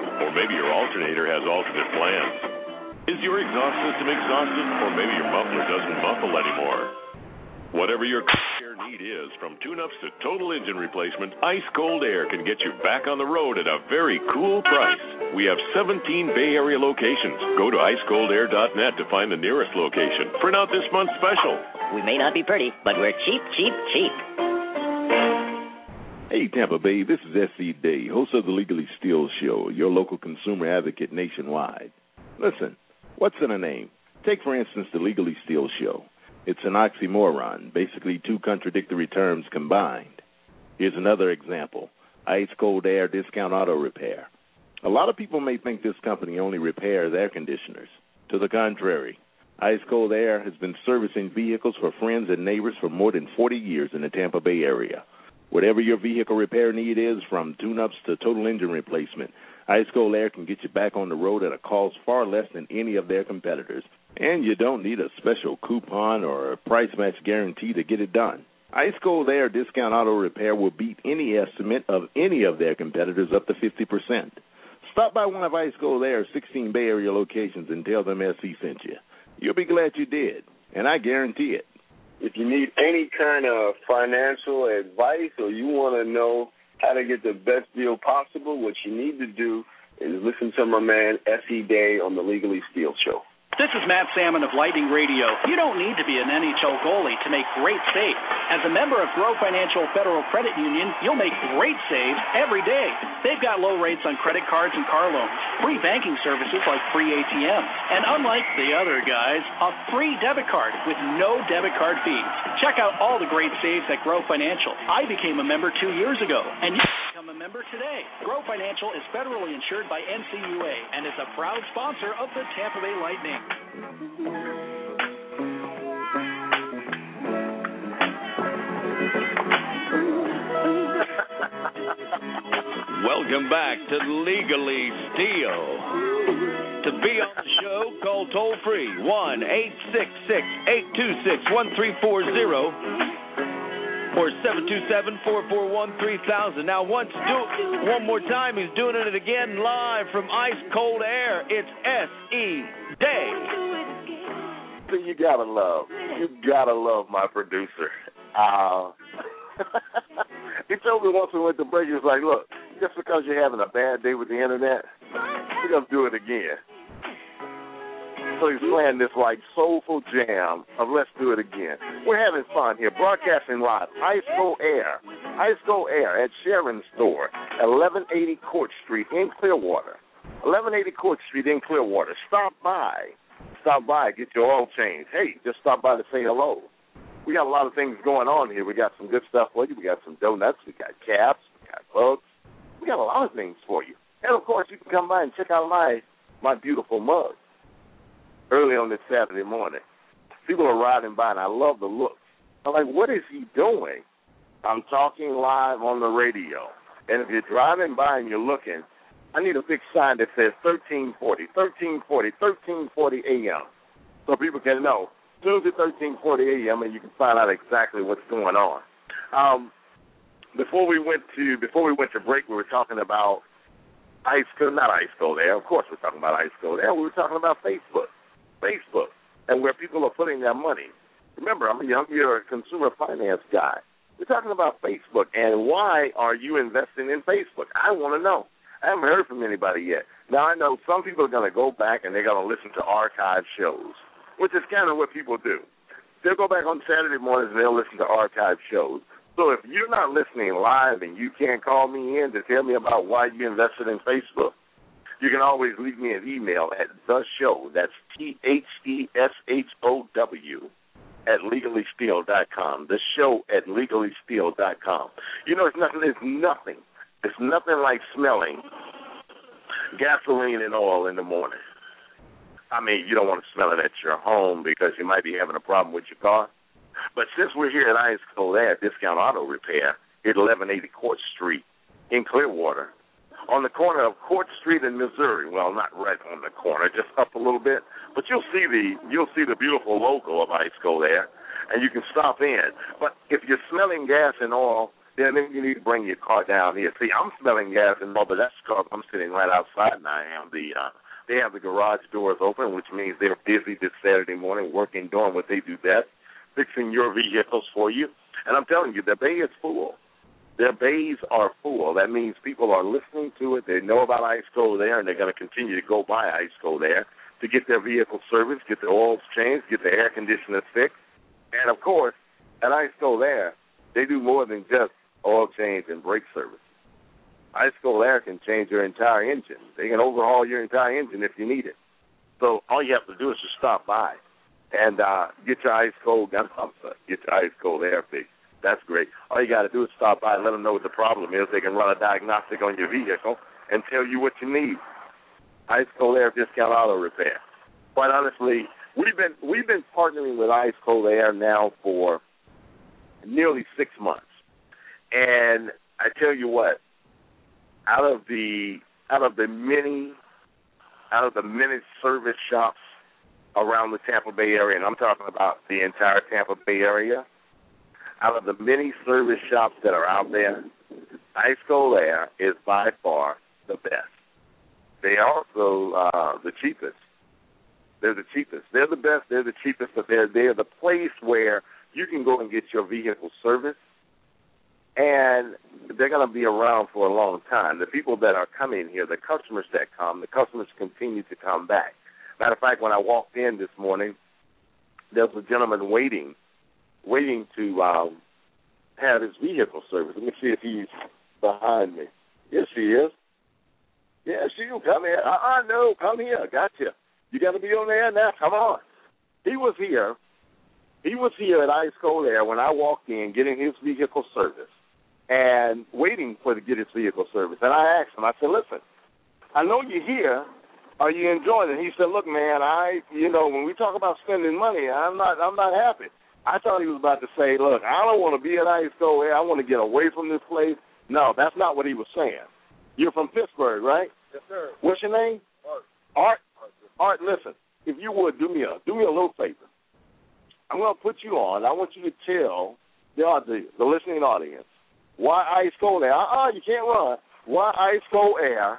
Or maybe your alternator has alternate plans. Is your exhaust system exhausted, or maybe your muffler doesn't muffle anymore? Whatever your air need is, from tune-ups to total engine replacement, Ice Cold Air can get you back on the road at a very cool price. We have 17 Bay Area locations. Go to icecoldair.net to find the nearest location. Print out this month's special. We may not be pretty, but we're cheap, cheap, cheap. Hey, Tampa Bay, this is S.E. Day, host of the Legally Steal Show, your local consumer advocate nationwide. Listen, what's in a name? Take, for instance, the Legally Steal Show. It's an oxymoron, basically two contradictory terms combined. Here's another example Ice Cold Air Discount Auto Repair. A lot of people may think this company only repairs air conditioners. To the contrary, Ice Cold Air has been servicing vehicles for friends and neighbors for more than 40 years in the Tampa Bay area. Whatever your vehicle repair need is, from tune ups to total engine replacement, Ice Cold Air can get you back on the road at a cost far less than any of their competitors. And you don't need a special coupon or a price match guarantee to get it done. Ice Cold Air Discount Auto Repair will beat any estimate of any of their competitors up to 50%. Stop by one of Ice Cold Air's 16 Bay Area locations and tell them SE sent you. You'll be glad you did, and I guarantee it. If you need any kind of financial advice or you want to know how to get the best deal possible, what you need to do is listen to my man S.E. Day on the Legally Steal Show. This is Matt Salmon of Lightning Radio. You don't need to be an NHL goalie to make great saves. As a member of Grow Financial Federal Credit Union, you'll make great saves every day. They've got low rates on credit cards and car loans, free banking services like free ATMs, and unlike the other guys, a free debit card with no debit card fees. Check out all the great saves at Grow Financial. I became a member two years ago, and you can become a member today. Grow Financial is federally insured by NCUA and is a proud sponsor of the Tampa Bay Lightning. Welcome back to Legally Steal. To be on the show, call toll free 1 866 826 1340 or 727 441 3000. Now, once do one more time, he's doing it again live from Ice Cold Air. It's S.E. Day. You gotta love. You gotta love my producer. Uh, he told me once we went to break, he was like, "Look, just because you're having a bad day with the internet, we're gonna do it again." So he's playing this like soulful jam of "Let's Do It Again." We're having fun here, broadcasting live, Ice Cold Air, Ice Cold Air at Sharon Store, 1180 Court Street in Clearwater. 1180 Court Street in Clearwater. Stop by. Stop by, get your oil changed. Hey, just stop by to say hello. We got a lot of things going on here. We got some good stuff for you. We got some donuts. We got caps. We got books. We got a lot of things for you. And of course, you can come by and check out my my beautiful mug early on this Saturday morning. People are riding by, and I love the look. I'm like, what is he doing? I'm talking live on the radio. And if you're driving by and you're looking, I need a big sign that says 1340, 1340, 1340 a.m. so people can know. Tuesday, 1340 a.m., and you can find out exactly what's going on. Um, before we went to before we went to break, we were talking about ice not ice cold air. Of course, we're talking about ice cold air. We were talking about Facebook, Facebook, and where people are putting their money. Remember, I'm a young, you're a consumer finance guy. We're talking about Facebook, and why are you investing in Facebook? I want to know. I haven't heard from anybody yet. Now I know some people are going to go back and they're going to listen to archive shows, which is kind of what people do. They'll go back on Saturday mornings and they'll listen to archive shows. So if you're not listening live and you can't call me in to tell me about why you invested in Facebook, you can always leave me an email at the show. That's T H E S H O W at legallysteal.com. The show at legallysteal.com. You know, it's nothing. It's nothing. It's nothing like smelling gasoline and oil in the morning. I mean, you don't want to smell it at your home because you might be having a problem with your car. But since we're here at Ice Cold Air Discount Auto Repair at 1180 Court Street in Clearwater, on the corner of Court Street in Missouri. Well, not right on the corner, just up a little bit. But you'll see the you'll see the beautiful logo of Cold Air, and you can stop in. But if you're smelling gas and oil, then you need to bring your car down here. See, I'm smelling gas and oil, but that's because I'm sitting right outside and I am the. Uh, they have the garage doors open, which means they're busy this Saturday morning working, doing what they do best, fixing your vehicles for you. And I'm telling you, the bay is full. Their bays are full. That means people are listening to it. They know about Ice Cold Air, and they're going to continue to go by Ice Cold Air to get their vehicle serviced, get their oils changed, get their air conditioners fixed. And of course, at Ice Cold Air, they do more than just oil change and brake service. Ice Cold Air can change your entire engine. They can overhaul your entire engine if you need it. So all you have to do is just stop by and uh, get your ice cold gun get your ice cold air fixed. That's great. All you got to do is stop by and let them know what the problem is. They can run a diagnostic on your vehicle and tell you what you need. Ice Cold Air Discount Auto Repair. Quite honestly, we've been we've been partnering with Ice Cold Air now for nearly six months, and I tell you what, out of the out of the many out of the many service shops around the Tampa Bay area, and I'm talking about the entire Tampa Bay area, out of the many service shops that are out there, Ice Cold Air is by far the best. They also uh, the cheapest. They're the cheapest. They're the best. They're the cheapest, but they're they're the place where you can go and get your vehicle serviced, and they're going to be around for a long time. The people that are coming here, the customers that come, the customers continue to come back. Matter of fact, when I walked in this morning, there was a gentleman waiting waiting to um, have his vehicle serviced. Let me see if he's behind me. Yes, he is. Yes, you come here. Uh-uh, no, come here. Gotcha. You got to be on there now. Come on. He was here. He was here at Ice Cold Air when I walked in, getting his vehicle serviced and waiting for to get his vehicle serviced. And I asked him. I said, "Listen, I know you're here. Are you enjoying it?" He said, "Look, man, I, you know, when we talk about spending money, I'm not, I'm not happy." I thought he was about to say, "Look, I don't want to be at Ice Cold Air. I want to get away from this place." No, that's not what he was saying. You're from Pittsburgh, right? Yes, sir. What's your name? Art. Art. Art. Listen, if you would do me a do me a little favor. I'm going to put you on. I want you to tell the the, the listening audience why Ice Cold Air. Uh-uh, you can't run. Why Ice Cold Air?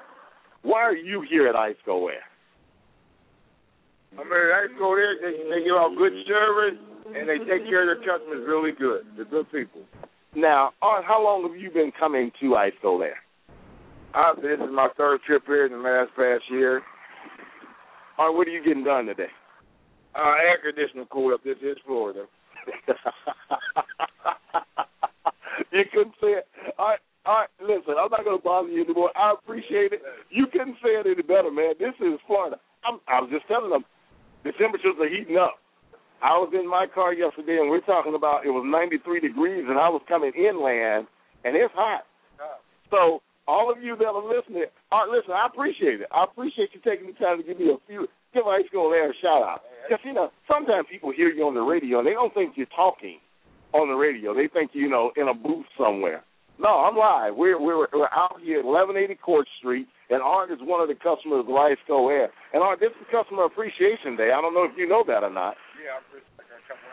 Why are you here at Ice Cold Air? I mean, Ice Cold Air, they, they give out good service and they take care of their customers really good. They're good people. Now, Art, how long have you been coming to Ice there? Uh, this is my third trip here in the last past year. Art, what are you getting done today? Uh, air conditioning cool up. This is Florida. you couldn't say it. All right, all right, listen, I'm not going to bother you anymore. I appreciate it. You couldn't say it any better, man. This is Florida. I'm, I was just telling them the temperatures are heating up. I was in my car yesterday, and we're talking about it was 93 degrees, and I was coming inland, and it's hot. So all of you that are listening, are, listen, I appreciate it. I appreciate you taking the time to give me a few, give Ice Cold Air a shout out. Because you know, sometimes people hear you on the radio and they don't think you're talking on the radio. They think you know in a booth somewhere. No, I'm live. We're we're we're out here at 1180 Court Street, and Art is one of the customers of Ice Cold Air. And Art, this is Customer Appreciation Day. I don't know if you know that or not. Yeah, I'm pretty like a couple.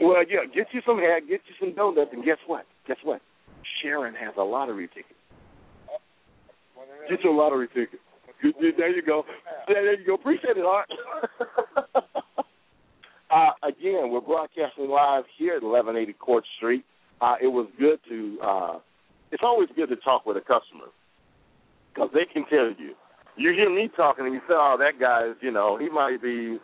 Well, yeah, get you some hat, get you some donuts, and guess what? Guess what? Sharon has a lottery ticket. Get your lottery ticket. There you go. There you go. Appreciate it, Art. uh, again, we're broadcasting live here at 1180 Court Street. Uh, it was good to. Uh, it's always good to talk with a customer because they can tell you. You hear me talking and you say, "Oh, that guy is, you know, he might be,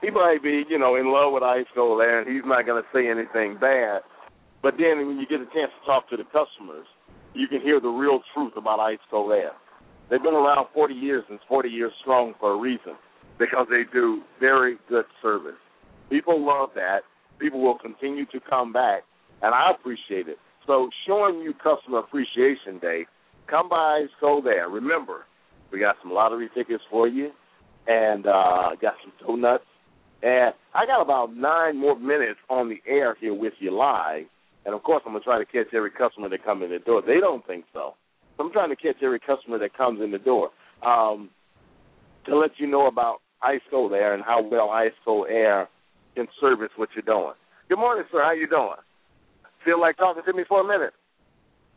he might be, you know, in love with Ice Cold Air, and he's not going to say anything bad." But then when you get a chance to talk to the customers, you can hear the real truth about Ice Cold Air. They've been around 40 years and it's 40 years strong for a reason because they do very good service. People love that. People will continue to come back, and I appreciate it. So showing you Customer Appreciation Day, come by Ice Cold Air. Remember, we got some lottery tickets for you, and uh, got some donuts. And I got about nine more minutes on the air here with you live. And of course, I'm gonna try to catch every customer that comes in the door. They don't think so. so I'm trying to catch every customer that comes in the door um, to let you know about Ice Cold Air and how well Ice Cold Air can service what you're doing. Good morning, sir. How you doing? Feel like talking to me for a minute?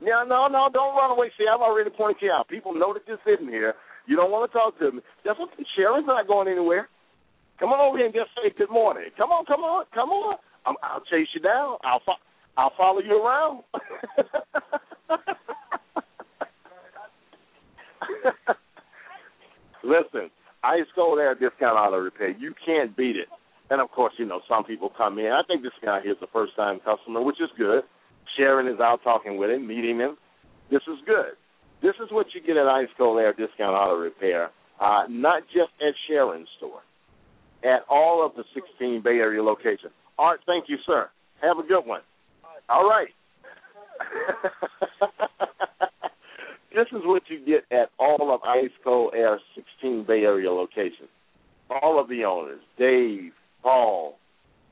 Yeah, no, no, don't run away. See, I've already pointed you out. People know that you're sitting here. You don't want to talk to me. That's what Sharon's not going anywhere. Come on over here and just say good morning. Come on, come on, come on. I'm, I'll chase you down. I'll fo- I'll follow you around. Listen, Ice Cold Air Discount Auto Repair. You can't beat it. And of course, you know, some people come in. I think this guy here is a first time customer, which is good. Sharon is out talking with him, meeting him. This is good. This is what you get at Ice Cold Air Discount Auto Repair, uh, not just at Sharon's store, at all of the 16 Bay Area locations. Art, thank you, sir. Have a good one. All right. this is what you get at all of Ice Cold Air 16 Bay Area locations. All of the owners, Dave, Paul,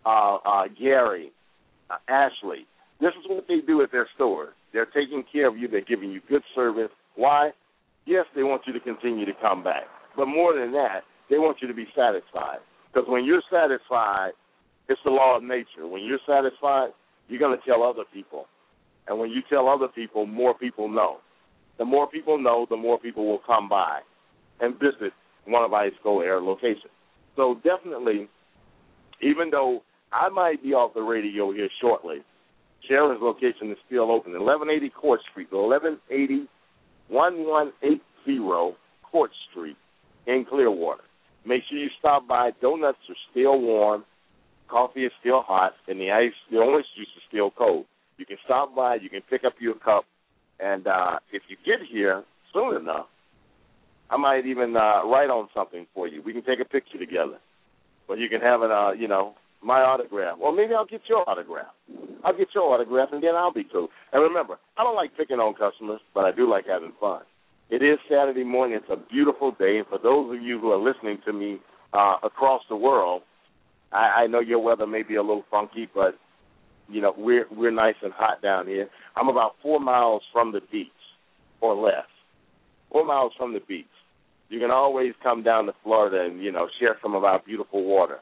uh, uh, Gary, uh, Ashley. This is what they do at their stores. They're taking care of you. They're giving you good service. Why? Yes, they want you to continue to come back. But more than that, they want you to be satisfied. Because when you're satisfied, it's the law of nature. When you're satisfied, you're going to tell other people. And when you tell other people, more people know. The more people know, the more people will come by and visit one of Ice Cold Air locations. So definitely, even though I might be off the radio here shortly, Sharon's location is still open. 1180 Court Street, 1180 1180 Court Street in Clearwater. Make sure you stop by. Donuts are still warm. Coffee is still hot, and the ice, the orange juice is still cold. You can stop by. You can pick up your cup, and uh, if you get here soon enough, I might even uh, write on something for you. We can take a picture together, but you can have it, uh, you know, my autograph, or maybe I'll get your autograph. I'll get your autograph, and then I'll be cool. And remember, I don't like picking on customers, but I do like having fun. It is Saturday morning. It's a beautiful day, and for those of you who are listening to me uh, across the world, I, I know your weather may be a little funky, but you know we're we're nice and hot down here. I'm about four miles from the beach, or less. Four miles from the beach. You can always come down to Florida and you know share some of our beautiful water.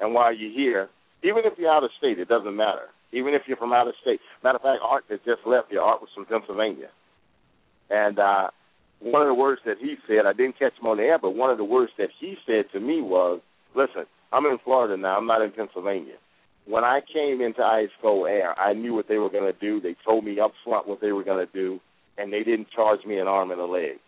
And while you're here, even if you're out of state, it doesn't matter. Even if you're from out of state. Matter of fact, Art has just left here. Art was from Pennsylvania. And uh, one of the words that he said, I didn't catch him on the air, but one of the words that he said to me was, listen, I'm in Florida now. I'm not in Pennsylvania. When I came into Ice Cold Air, I knew what they were going to do. They told me up front what they were going to do, and they didn't charge me an arm and a leg.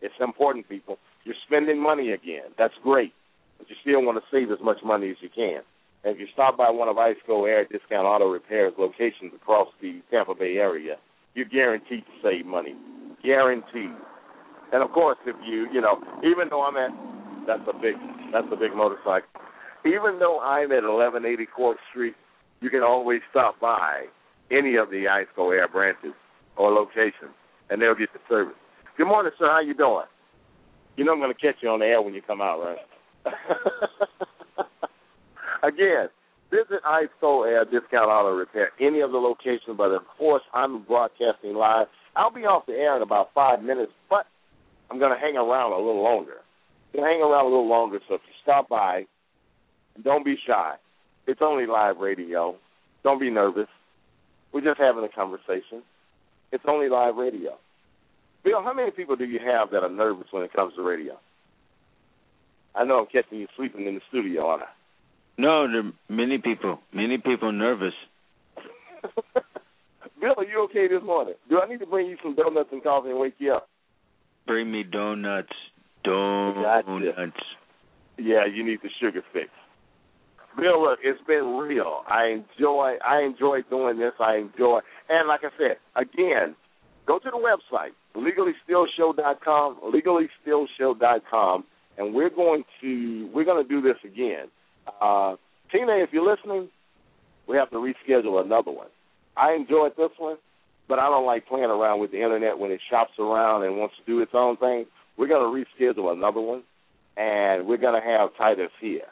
It's important, people. You're spending money again. That's great, but you still want to save as much money as you can. And if you stop by one of Ice Cold Air Discount Auto Repairs locations across the Tampa Bay area, you're guaranteed to save money. Guaranteed. And of course, if you, you know, even though I'm at, that's a big, that's a big motorcycle even though I'm at 1180 Court Street, you can always stop by any of the Cold Air branches or locations, and they'll get the service. Good morning, sir. How you doing? You know I'm going to catch you on the air when you come out, right? Again, visit Cold Air Discount Auto Repair, any of the locations, but of course I'm broadcasting live. I'll be off the air in about five minutes, but I'm going to hang around a little longer. I'm going to hang around a little longer, so if you stop by, don't be shy. It's only live radio. Don't be nervous. We're just having a conversation. It's only live radio. Bill, how many people do you have that are nervous when it comes to radio? I know I'm catching you sleeping in the studio, aren't I? No, there are many people. Many people nervous. Bill, are you okay this morning? Do I need to bring you some donuts and coffee and wake you up? Bring me donuts. Donuts. Yeah, you need the sugar fix. Bill, look, it's been real. I enjoy I enjoy doing this. I enjoy and like I said, again, go to the website, legallystealshow.com, legallystealshow.com, and we're going to we're going to do this again. Uh, Tina, if you're listening, we have to reschedule another one. I enjoyed this one, but I don't like playing around with the internet when it shops around and wants to do its own thing. We're going to reschedule another one, and we're going to have Titus here.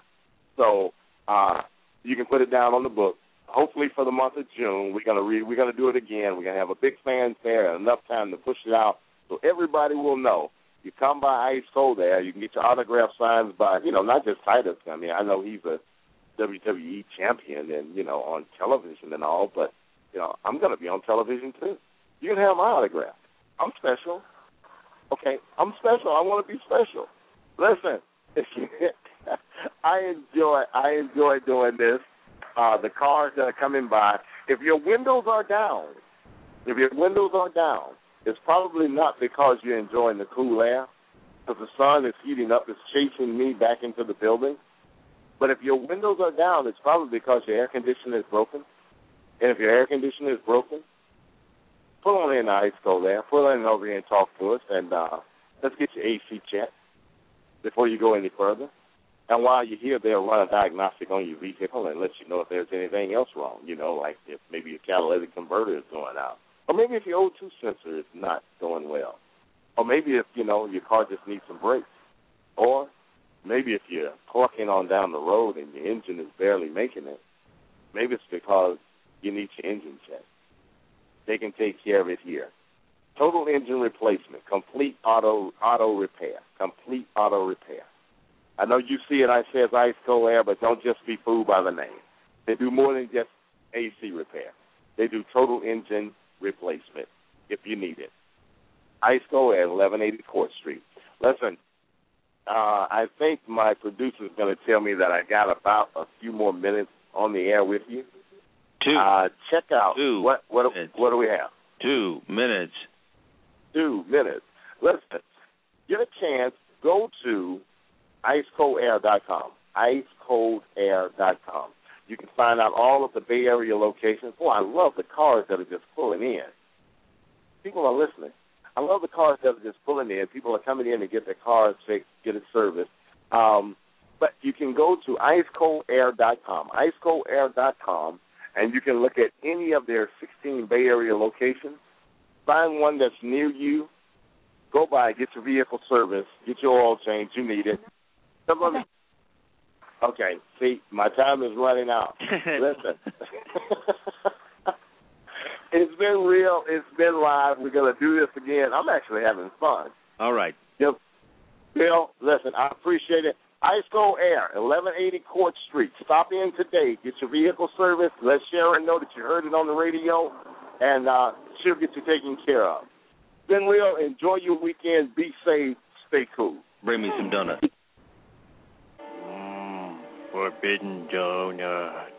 So uh, you can put it down on the book. Hopefully for the month of June, we're gonna re- we're gonna do it again. We're gonna have a big fanfare and enough time to push it out so everybody will know. You come by Ice Cold there, you can get your autograph signs by you know not just Titus. I mean I know he's a WWE champion and you know on television and all, but you know I'm gonna be on television too. You can have my autograph. I'm special. Okay, I'm special. I want to be special. Listen, I enjoy I enjoy doing this. Uh, the cars that are coming by. If your windows are down, if your windows are down, it's probably not because you're enjoying the cool air, because the sun is heating up, it's chasing me back into the building. But if your windows are down, it's probably because your air conditioner is broken. And if your air conditioner is broken, pull on in the ice cold air, pull in over here and talk to us, and uh, let's get your AC checked before you go any further. And while you're here, they'll run a diagnostic on your vehicle and let you know if there's anything else wrong. You know, like if maybe your catalytic converter is going out, or maybe if your O2 sensor is not going well, or maybe if you know your car just needs some brakes, or maybe if you're plucking on down the road and your engine is barely making it, maybe it's because you need your engine checked. They can take care of it here. Total engine replacement, complete auto auto repair, complete auto repair. I know you see it. I says ice cold air, but don't just be fooled by the name. They do more than just AC repair. They do total engine replacement if you need it. Ice cold air, 1180 Court Street. Listen, uh, I think my producer is going to tell me that I got about a few more minutes on the air with you. Two. Uh, check out Two what what minutes. what do we have? Two minutes. Two minutes. Listen, get a chance. Go to icecoldair.com. Icecoldair.com. You can find out all of the Bay Area locations. Boy, I love the cars that are just pulling in. People are listening. I love the cars that are just pulling in. People are coming in to get their cars fixed, get it serviced. Um, but you can go to icecoldair.com, icecoldair.com, and you can look at any of their 16 Bay Area locations. Find one that's near you. Go by, get your vehicle serviced, get your oil change. You need it. Some of Okay, see, my time is running out. Listen. it's been real. It's been live. We're going to do this again. I'm actually having fun. All right. Yep. Bill, listen, I appreciate it. Ice Cold Air, 1180 Court Street. Stop in today. Get your vehicle serviced. Let Sharon know that you heard it on the radio, and uh, she'll get you taken care of. Been real. Enjoy your weekend. Be safe. Stay cool. Bring me some donuts. Forbidden donut.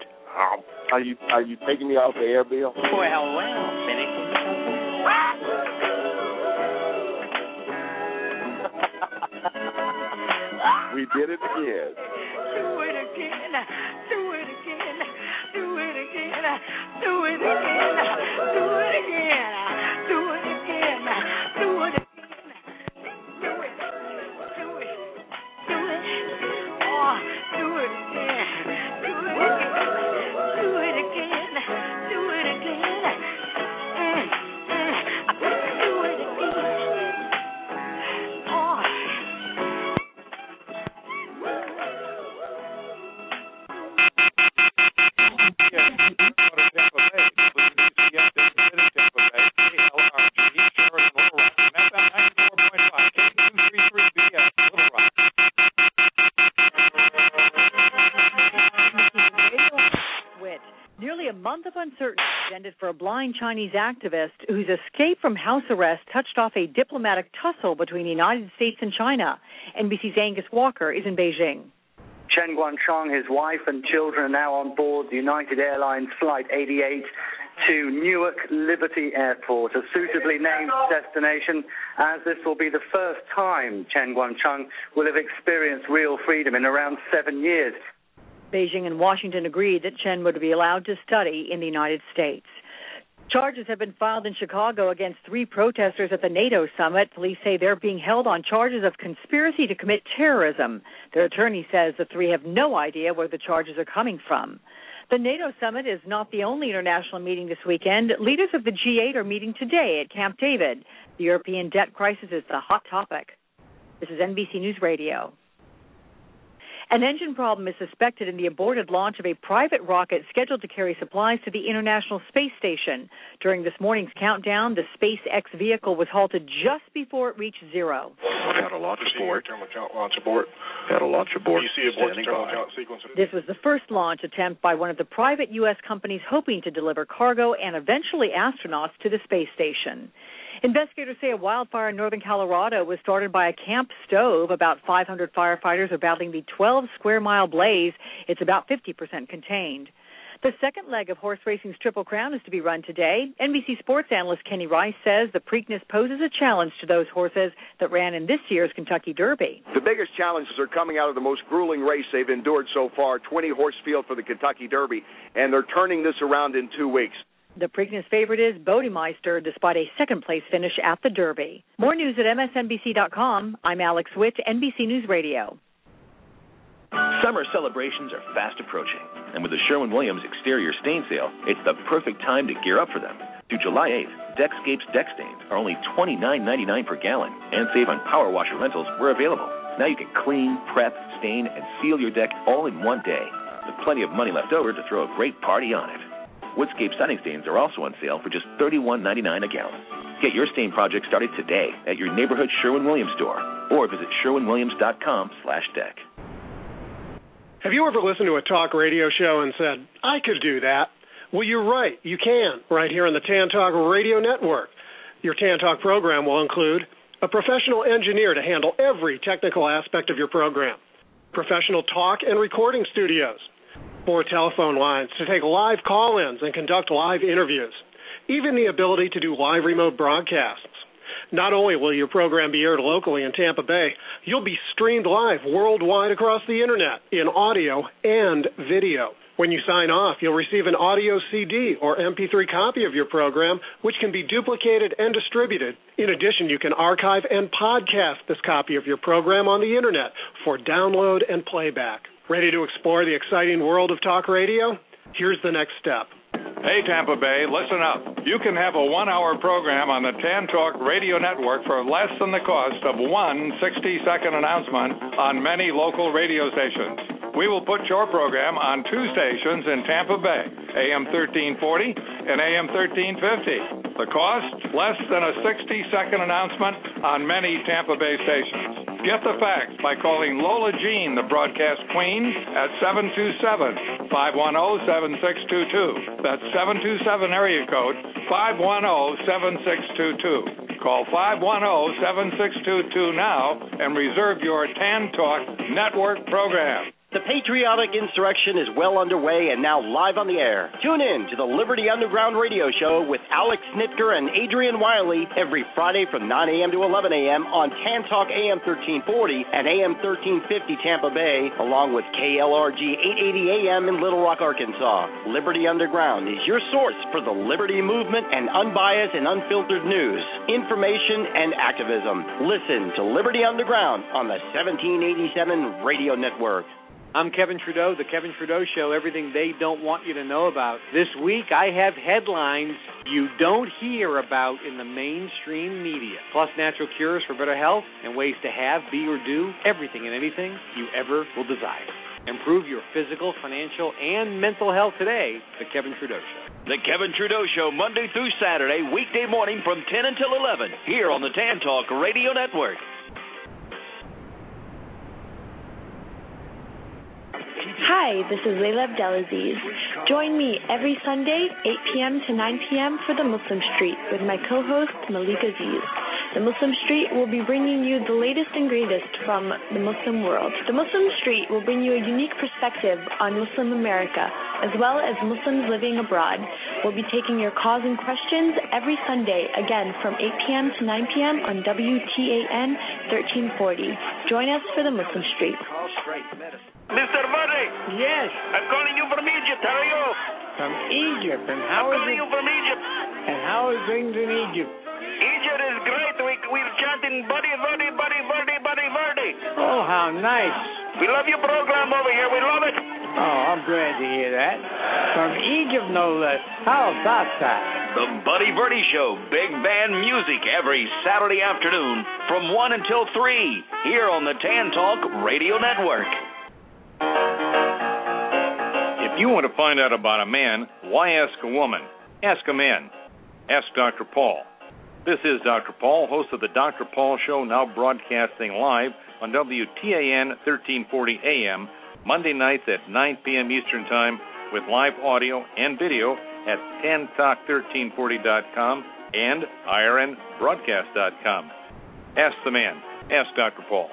Are you are you taking me off the air, Bill? Well, well, we did it again. Do it again. Do it again. Do it again. Do it again. Do it again. Activist whose escape from house arrest touched off a diplomatic tussle between the United States and China. NBC's Angus Walker is in Beijing. Chen Guangcheng, his wife and children are now on board the United Airlines Flight 88 to Newark Liberty Airport, a suitably named destination, as this will be the first time Chen Guangcheng will have experienced real freedom in around seven years. Beijing and Washington agreed that Chen would be allowed to study in the United States. Charges have been filed in Chicago against three protesters at the NATO summit. Police say they're being held on charges of conspiracy to commit terrorism. Their attorney says the three have no idea where the charges are coming from. The NATO summit is not the only international meeting this weekend. Leaders of the G8 are meeting today at Camp David. The European debt crisis is the hot topic. This is NBC News Radio. An engine problem is suspected in the aborted launch of a private rocket scheduled to carry supplies to the International Space Station. During this morning's countdown, the SpaceX vehicle was halted just before it reached zero. Had a launch abort. Launch abort. Had a launch abort. You see abort sequence. This was the first launch attempt by one of the private U.S. companies hoping to deliver cargo and eventually astronauts to the space station. Investigators say a wildfire in northern Colorado was started by a camp stove. About 500 firefighters are battling the 12 square mile blaze. It's about 50% contained. The second leg of horse racing's Triple Crown is to be run today. NBC sports analyst Kenny Rice says the Preakness poses a challenge to those horses that ran in this year's Kentucky Derby. The biggest challenges are coming out of the most grueling race they've endured so far 20 horse field for the Kentucky Derby, and they're turning this around in two weeks. The Preakness favorite is Bodemeister, despite a second place finish at the Derby. More news at MSNBC.com. I'm Alex Witt, NBC News Radio. Summer celebrations are fast approaching, and with the Sherwin Williams exterior stain sale, it's the perfect time to gear up for them. Through July 8th, Deckscapes deck stains are only $29.99 per gallon, and save on power washer rentals where available. Now you can clean, prep, stain, and seal your deck all in one day, with plenty of money left over to throw a great party on it. Woodscape setting stains are also on sale for just $31.99 a gallon. Get your stain project started today at your neighborhood Sherwin-Williams store or visit sherwinwilliams.com slash deck. Have you ever listened to a talk radio show and said, I could do that? Well, you're right. You can, right here on the Tan Talk Radio Network. Your Tan Talk program will include a professional engineer to handle every technical aspect of your program, professional talk and recording studios, four telephone lines to take live call ins and conduct live interviews, even the ability to do live remote broadcasts. Not only will your program be aired locally in Tampa Bay, you'll be streamed live worldwide across the internet in audio and video. When you sign off, you'll receive an audio CD or MP3 copy of your program, which can be duplicated and distributed. In addition, you can archive and podcast this copy of your program on the internet for download and playback. Ready to explore the exciting world of talk radio? Here's the next step. Hey, Tampa Bay, listen up. You can have a one hour program on the Tan Talk Radio Network for less than the cost of one 60 second announcement on many local radio stations. We will put your program on two stations in Tampa Bay, AM 1340 and AM 1350. The cost, less than a 60 second announcement on many Tampa Bay stations. Get the facts by calling Lola Jean, the broadcast queen, at 727 510 7622. That's 727 area code 510 7622. Call 510 7622 now and reserve your Tan Talk Network program. The patriotic insurrection is well underway and now live on the air. Tune in to the Liberty Underground radio show with Alex Snitker and Adrian Wiley every Friday from 9 a.m. to 11 a.m. on Tan Talk AM 1340 and AM 1350 Tampa Bay, along with KLRG 880 AM in Little Rock, Arkansas. Liberty Underground is your source for the liberty movement and unbiased and unfiltered news, information, and activism. Listen to Liberty Underground on the 1787 radio network. I'm Kevin Trudeau, The Kevin Trudeau Show, everything they don't want you to know about. This week I have headlines you don't hear about in the mainstream media, plus natural cures for better health and ways to have, be, or do everything and anything you ever will desire. Improve your physical, financial, and mental health today. The Kevin Trudeau Show. The Kevin Trudeau Show, Monday through Saturday, weekday morning from 10 until 11, here on the Tan Talk Radio Network. Hi, this is Layla Abdelaziz. Join me every Sunday, 8 p.m. to 9 p.m. for the Muslim Street with my co-host Malik Aziz. The Muslim Street will be bringing you the latest and greatest from the Muslim world. The Muslim Street will bring you a unique perspective on Muslim America, as well as Muslims living abroad. We'll be taking your calls and questions every Sunday, again from 8 p.m. to 9 p.m. on WTAN 1340. Join us for the Muslim Street. Mr. Murray. Yes. I'm calling you from Egypt. How are you? From Egypt. And how I'm is calling it? you from Egypt. And how is things in Egypt? Egypt is great. We, we're chanting Buddy, Buddy, Buddy, Buddy, Buddy, Buddy. Oh, how nice. We love your program over here. We love it. Oh, I'm glad to hear that. From Egypt, no less. How about that? The Buddy Verdi Show, big band music every Saturday afternoon from 1 until 3 here on the Tan Talk Radio Network. If you want to find out about a man, why ask a woman? Ask a man. Ask Dr. Paul. This is Dr. Paul, host of the Dr. Paul Show, now broadcasting live on WTAN 1340 AM, Monday nights at 9 p.m. Eastern Time, with live audio and video at 10talk1340.com and irnbroadcast.com. Ask the man. Ask Dr. Paul.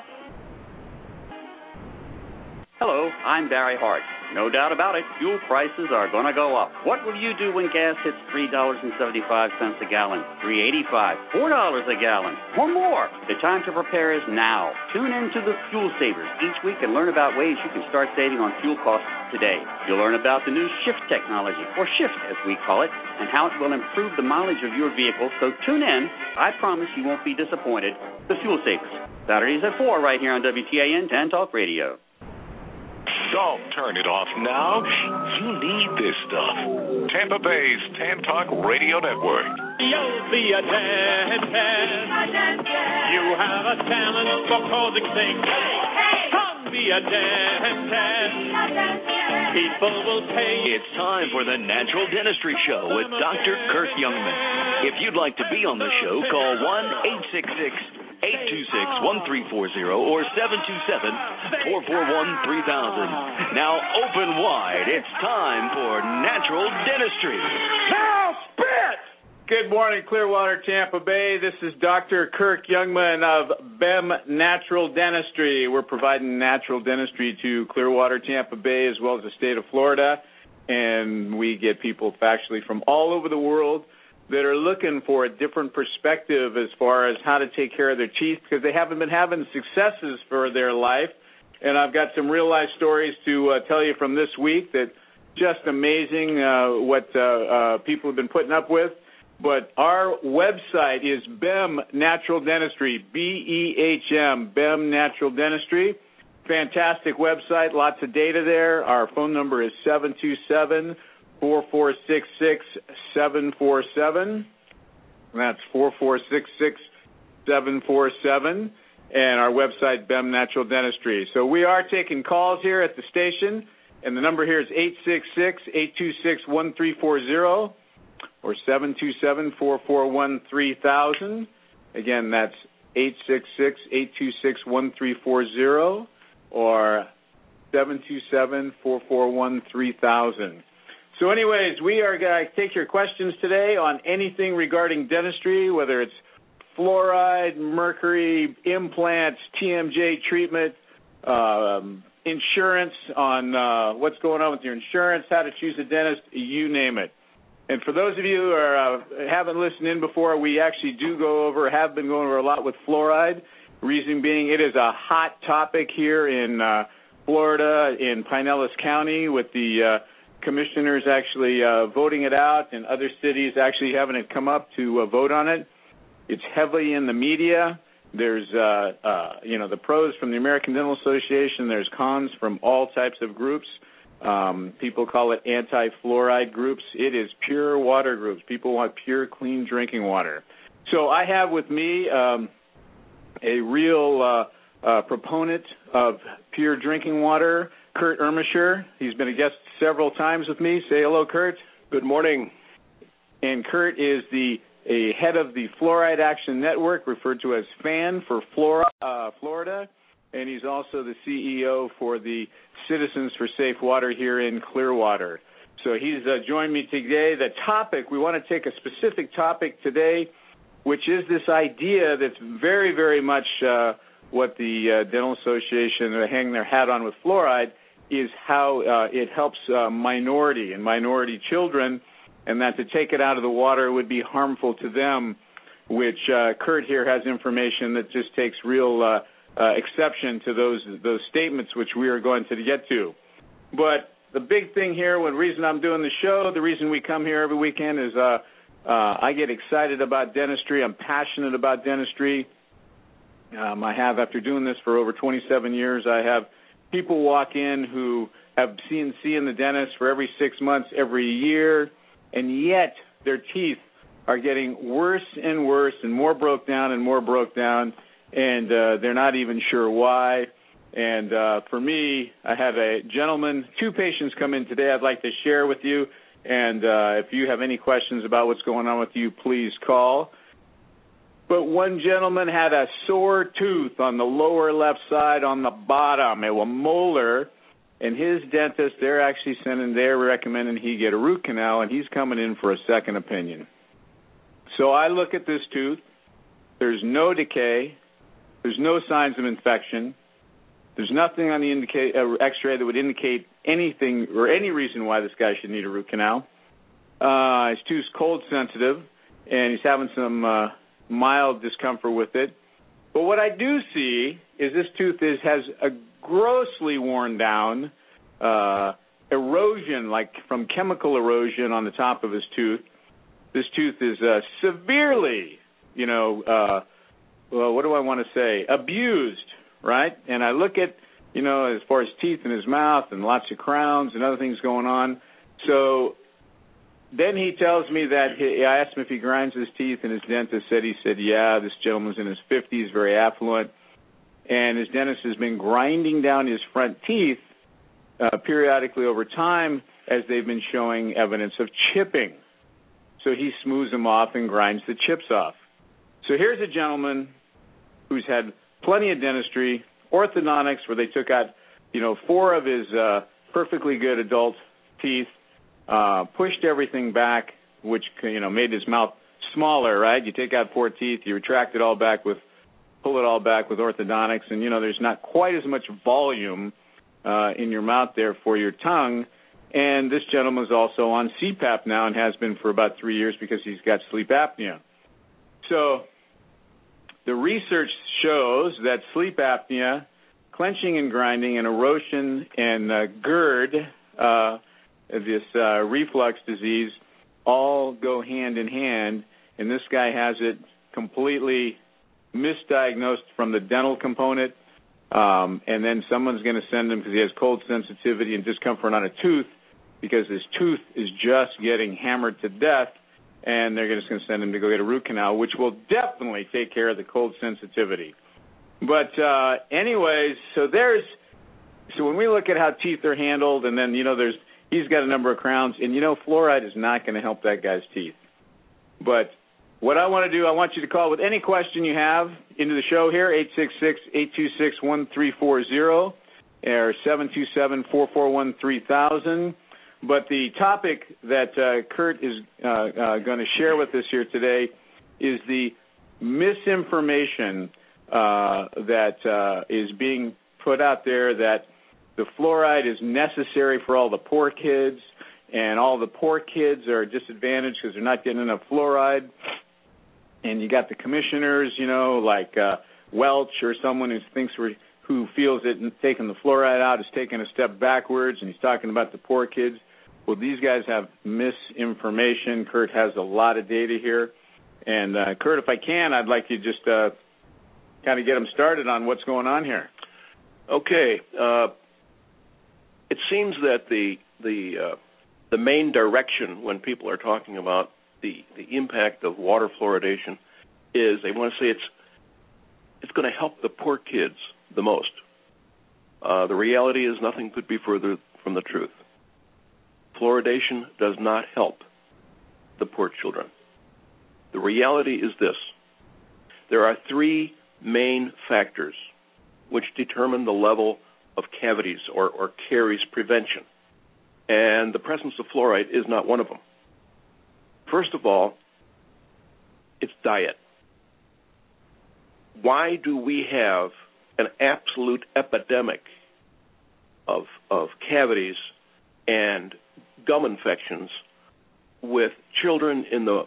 Hello, I'm Barry Hart. No doubt about it, fuel prices are going to go up. What will you do when gas hits $3.75 a gallon, $3.85, $4 a gallon, or more? The time to prepare is now. Tune in to the Fuel Savers each week and learn about ways you can start saving on fuel costs today. You'll learn about the new shift technology, or shift as we call it, and how it will improve the mileage of your vehicle. So tune in. I promise you won't be disappointed. The Fuel Savers. Saturdays at 4 right here on WTAN 10 Talk Radio. Don't turn it off now. You need this stuff. Tampa Bay's Tan Talk Radio Network. You'll be a dentist. You have a talent for causing things. Come be a dentist. People will pay. It's time for the Natural Dentistry Show with Dr. Kirk Youngman. If you'd like to be on the show, call 1 866 826 1340 or 727 441 3000. Now open wide. It's time for Natural Dentistry. Now spit! Good morning, Clearwater, Tampa Bay. This is Dr. Kirk Youngman of Behm Natural Dentistry. We're providing natural dentistry to Clearwater, Tampa Bay, as well as the state of Florida. And we get people factually from all over the world that are looking for a different perspective as far as how to take care of their teeth because they haven't been having successes for their life. And I've got some real life stories to uh, tell you from this week that just amazing uh, what uh, uh, people have been putting up with. But our website is Behm Natural Dentistry, B E H M, Behm Natural Dentistry. Fantastic website, lots of data there. Our phone number is 727 4466 747. That's 4466747. And our website, Behm Natural Dentistry. So we are taking calls here at the station, and the number here is 866 826 1340 or 727 441 3000. Again, that's 866 826 1340 or 727 441 3000. So, anyways, we are going to take your questions today on anything regarding dentistry, whether it's fluoride, mercury, implants, TMJ treatment, um, insurance, on uh, what's going on with your insurance, how to choose a dentist, you name it. And for those of you who are, uh, haven't listened in before, we actually do go over, have been going over a lot with fluoride. Reason being, it is a hot topic here in uh, Florida, in Pinellas County, with the uh, commissioners actually uh, voting it out and other cities actually having it come up to uh, vote on it. It's heavily in the media. There's, uh, you know, the pros from the American Dental Association. There's cons from all types of groups. Um, people call it anti-fluoride groups. It is pure water groups. People want pure, clean drinking water. So I have with me um, a real proponent of pure drinking water, Kurt Ermischer. He's been a guest several times with me. Say hello, Kurt. Good morning. And Kurt is the a head of the Fluoride Action Network, referred to as FAN for Flora, uh, Florida, and he's also the CEO for the Citizens for Safe Water here in Clearwater. So he's uh, joined me today. The topic we want to take a specific topic today, which is this idea that's very, very much uh, what the uh, Dental Association are hanging their hat on with fluoride is how uh, it helps uh, minority and minority children, and that to take it out of the water would be harmful to them. Which uh, Kurt here has information that just takes real uh, exception to those those statements, which we are going to get to. But the big thing here, the reason I'm doing the show, the reason we come here every weekend is uh, uh, I get excited about dentistry. I'm passionate about dentistry. Um, I have, after doing this for over 27 years, I have people walk in who have seen seeing the dentist for every six months, every year, and yet their teeth are getting worse and worse and more broke down and more broke down, and uh, they're not even sure why. And uh, for me, I have a gentleman, two patients come in today I'd like to share with you. And uh, if you have any questions about what's going on with you, please call. But one gentleman had a sore tooth on the lower left side on the bottom, it was molar, and his dentist, they're actually sending, they're recommending he get a root canal, and he's coming in for a second opinion. So I look at this tooth. There's no decay. There's no signs of infection. There's nothing on the uh, X-ray that would indicate anything or any reason why this guy should need a root canal. Uh, his tooth's cold sensitive, and he's having some uh, mild discomfort with it. But what I do see is this tooth is has a grossly worn down uh, erosion, like from chemical erosion on the top of his tooth. This tooth is uh, severely, you know, uh, well, what do I want to say? Abused right? And I look at, you know, as far as teeth in his mouth and lots of crowns and other things going on. So then he tells me that he, I asked him if he grinds his teeth, and his dentist said he said, yeah, this gentleman's in his 50s, very affluent, and his dentist has been grinding down his front teeth uh, periodically over time as they've been showing evidence of chipping. So he smooths them off and grinds the chips off. So here's a gentleman who's had plenty of dentistry, orthodontics, where they took out, you know, four of his uh, perfectly good adult teeth, uh, pushed everything back, which you know made his mouth smaller. Right? You take out four teeth, you retract it all back with, pull it all back with orthodontics, and you know there's not quite as much volume uh, in your mouth there for your tongue. And this gentleman is also on CPAP now and has been for about three years because he's got sleep apnea. So the research shows that sleep apnea, clenching and grinding, and erosion and uh, GERD, uh, this uh, reflux disease, all go hand in hand. And this guy has it completely misdiagnosed from the dental component. Um, and then someone's going to send him because he has cold sensitivity and discomfort on a tooth because his tooth is just getting hammered to death and they're just going to send him to go get a root canal, which will definitely take care of the cold sensitivity. But uh, anyways, so there's so when we look at how teeth are handled, and then you know there's he's got a number of crowns, and you know fluoride is not going to help that guy's teeth. But what I want to do, I want you to call with any question you have into the show here, eight six six eight two six one three four zero or seven two seven four four one three thousand. But the topic that uh, Kurt is uh, uh, going to share with us here today is the misinformation uh, that uh, is being put out there that the fluoride is necessary for all the poor kids, and all the poor kids are disadvantaged because they're not getting enough fluoride. And you got the commissioners, you know, like uh, Welch or someone who thinks we're who feels that taking the fluoride out is taking a step backwards, and he's talking about the poor kids. Well, these guys have misinformation. Kurt has a lot of data here. And uh, Kurt, if I can, I'd like you just uh, kind of get them started on what's going on here. Okay. Uh, it seems that the the uh, the main direction when people are talking about the the impact of water fluoridation is they want to say it's it's going to help the poor kids the most. Uh, the reality is nothing could be further from the truth fluoridation does not help the poor children. The reality is this there are three main factors which determine the level of cavities or, or caries prevention, and the presence of fluoride is not one of them. First of all, it's diet. Why do we have an absolute epidemic of, of cavities and gum infections with children in the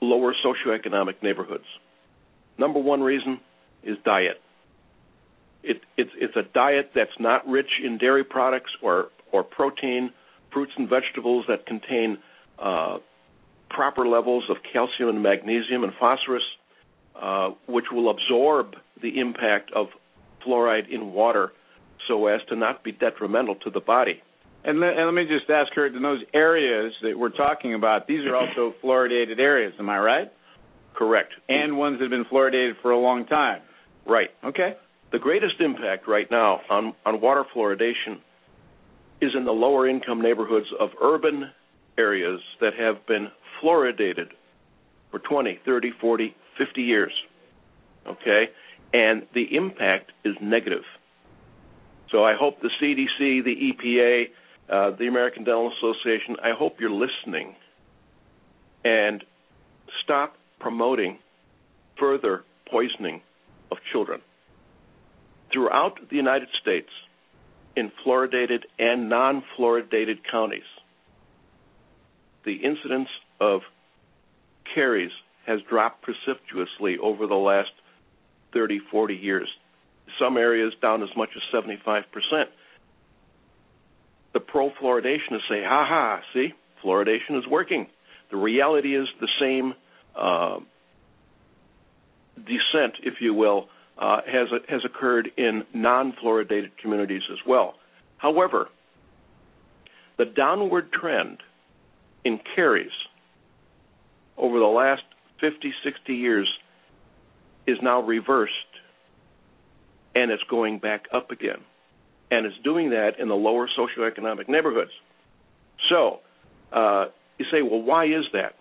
lower socioeconomic neighborhoods. Number one reason is diet. It, it's it's a diet that's not rich in dairy products or or protein, fruits and vegetables that contain uh, proper levels of calcium and magnesium and phosphorus, uh, which will absorb the impact of fluoride in water so as to not be detrimental to the body. And let, and let me just ask Kurt, in those areas that we're talking about, these are also fluoridated areas, am I right? Correct. And ones that have been fluoridated for a long time. Right. Okay. The greatest impact right now on, water fluoridation is in the lower income neighborhoods of urban areas that have been fluoridated for 20, 30, 40, 50 years. Okay? And the impact is negative. So I hope the CDC, the EPA, uh, the American Dental Association, I hope you're listening and stop promoting further poisoning of children. Throughout the United States, in fluoridated and non fluoridated counties, the incidence of caries has dropped precipitously over the last 30, 40 years. Some areas down as much as 75%. The pro fluoridationists say, ha ha, see, fluoridation is working. The reality is the same uh, descent, if you will, has has occurred in non-fluoridated communities as well. However, the downward trend in caries over the last 50, 60 years is now reversed and it's going back up again. And it's doing that in the lower socioeconomic neighborhoods. So, uh, you say, well, why is that?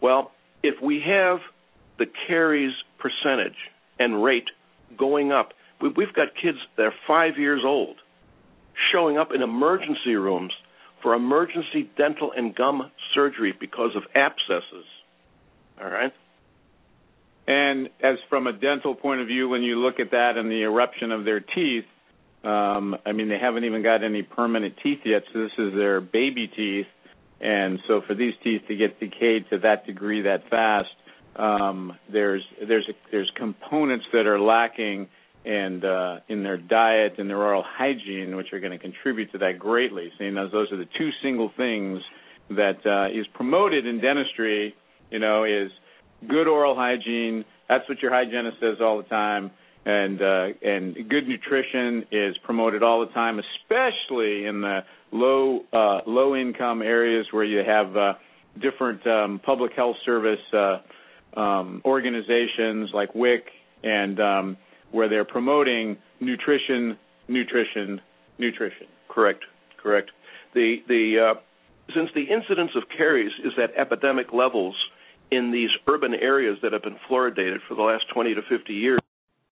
Well, if we have the caries percentage and rate going up, we've got kids that are five years old showing up in emergency rooms for emergency dental and gum surgery because of abscesses. All right? And as from a dental point of view, when you look at that and the eruption of their teeth, um, I mean, they haven't even got any permanent teeth yet, so this is their baby teeth. And so for these teeth to get decayed to that degree that fast, um, there's there's there's components that are lacking and uh, in their diet and their oral hygiene, which are going to contribute to that greatly. Seeing those those are the two single things that uh, is promoted in dentistry. You know, is good oral hygiene. That's what your hygienist says all the time. And uh, and good nutrition is promoted all the time, especially in the low uh, low income areas where you have uh, different um, public health service uh, um, organizations like WIC and um, where they're promoting nutrition, nutrition, nutrition. Correct, correct. The the uh, since the incidence of caries is at epidemic levels in these urban areas that have been fluoridated for the last 20 to 50 years,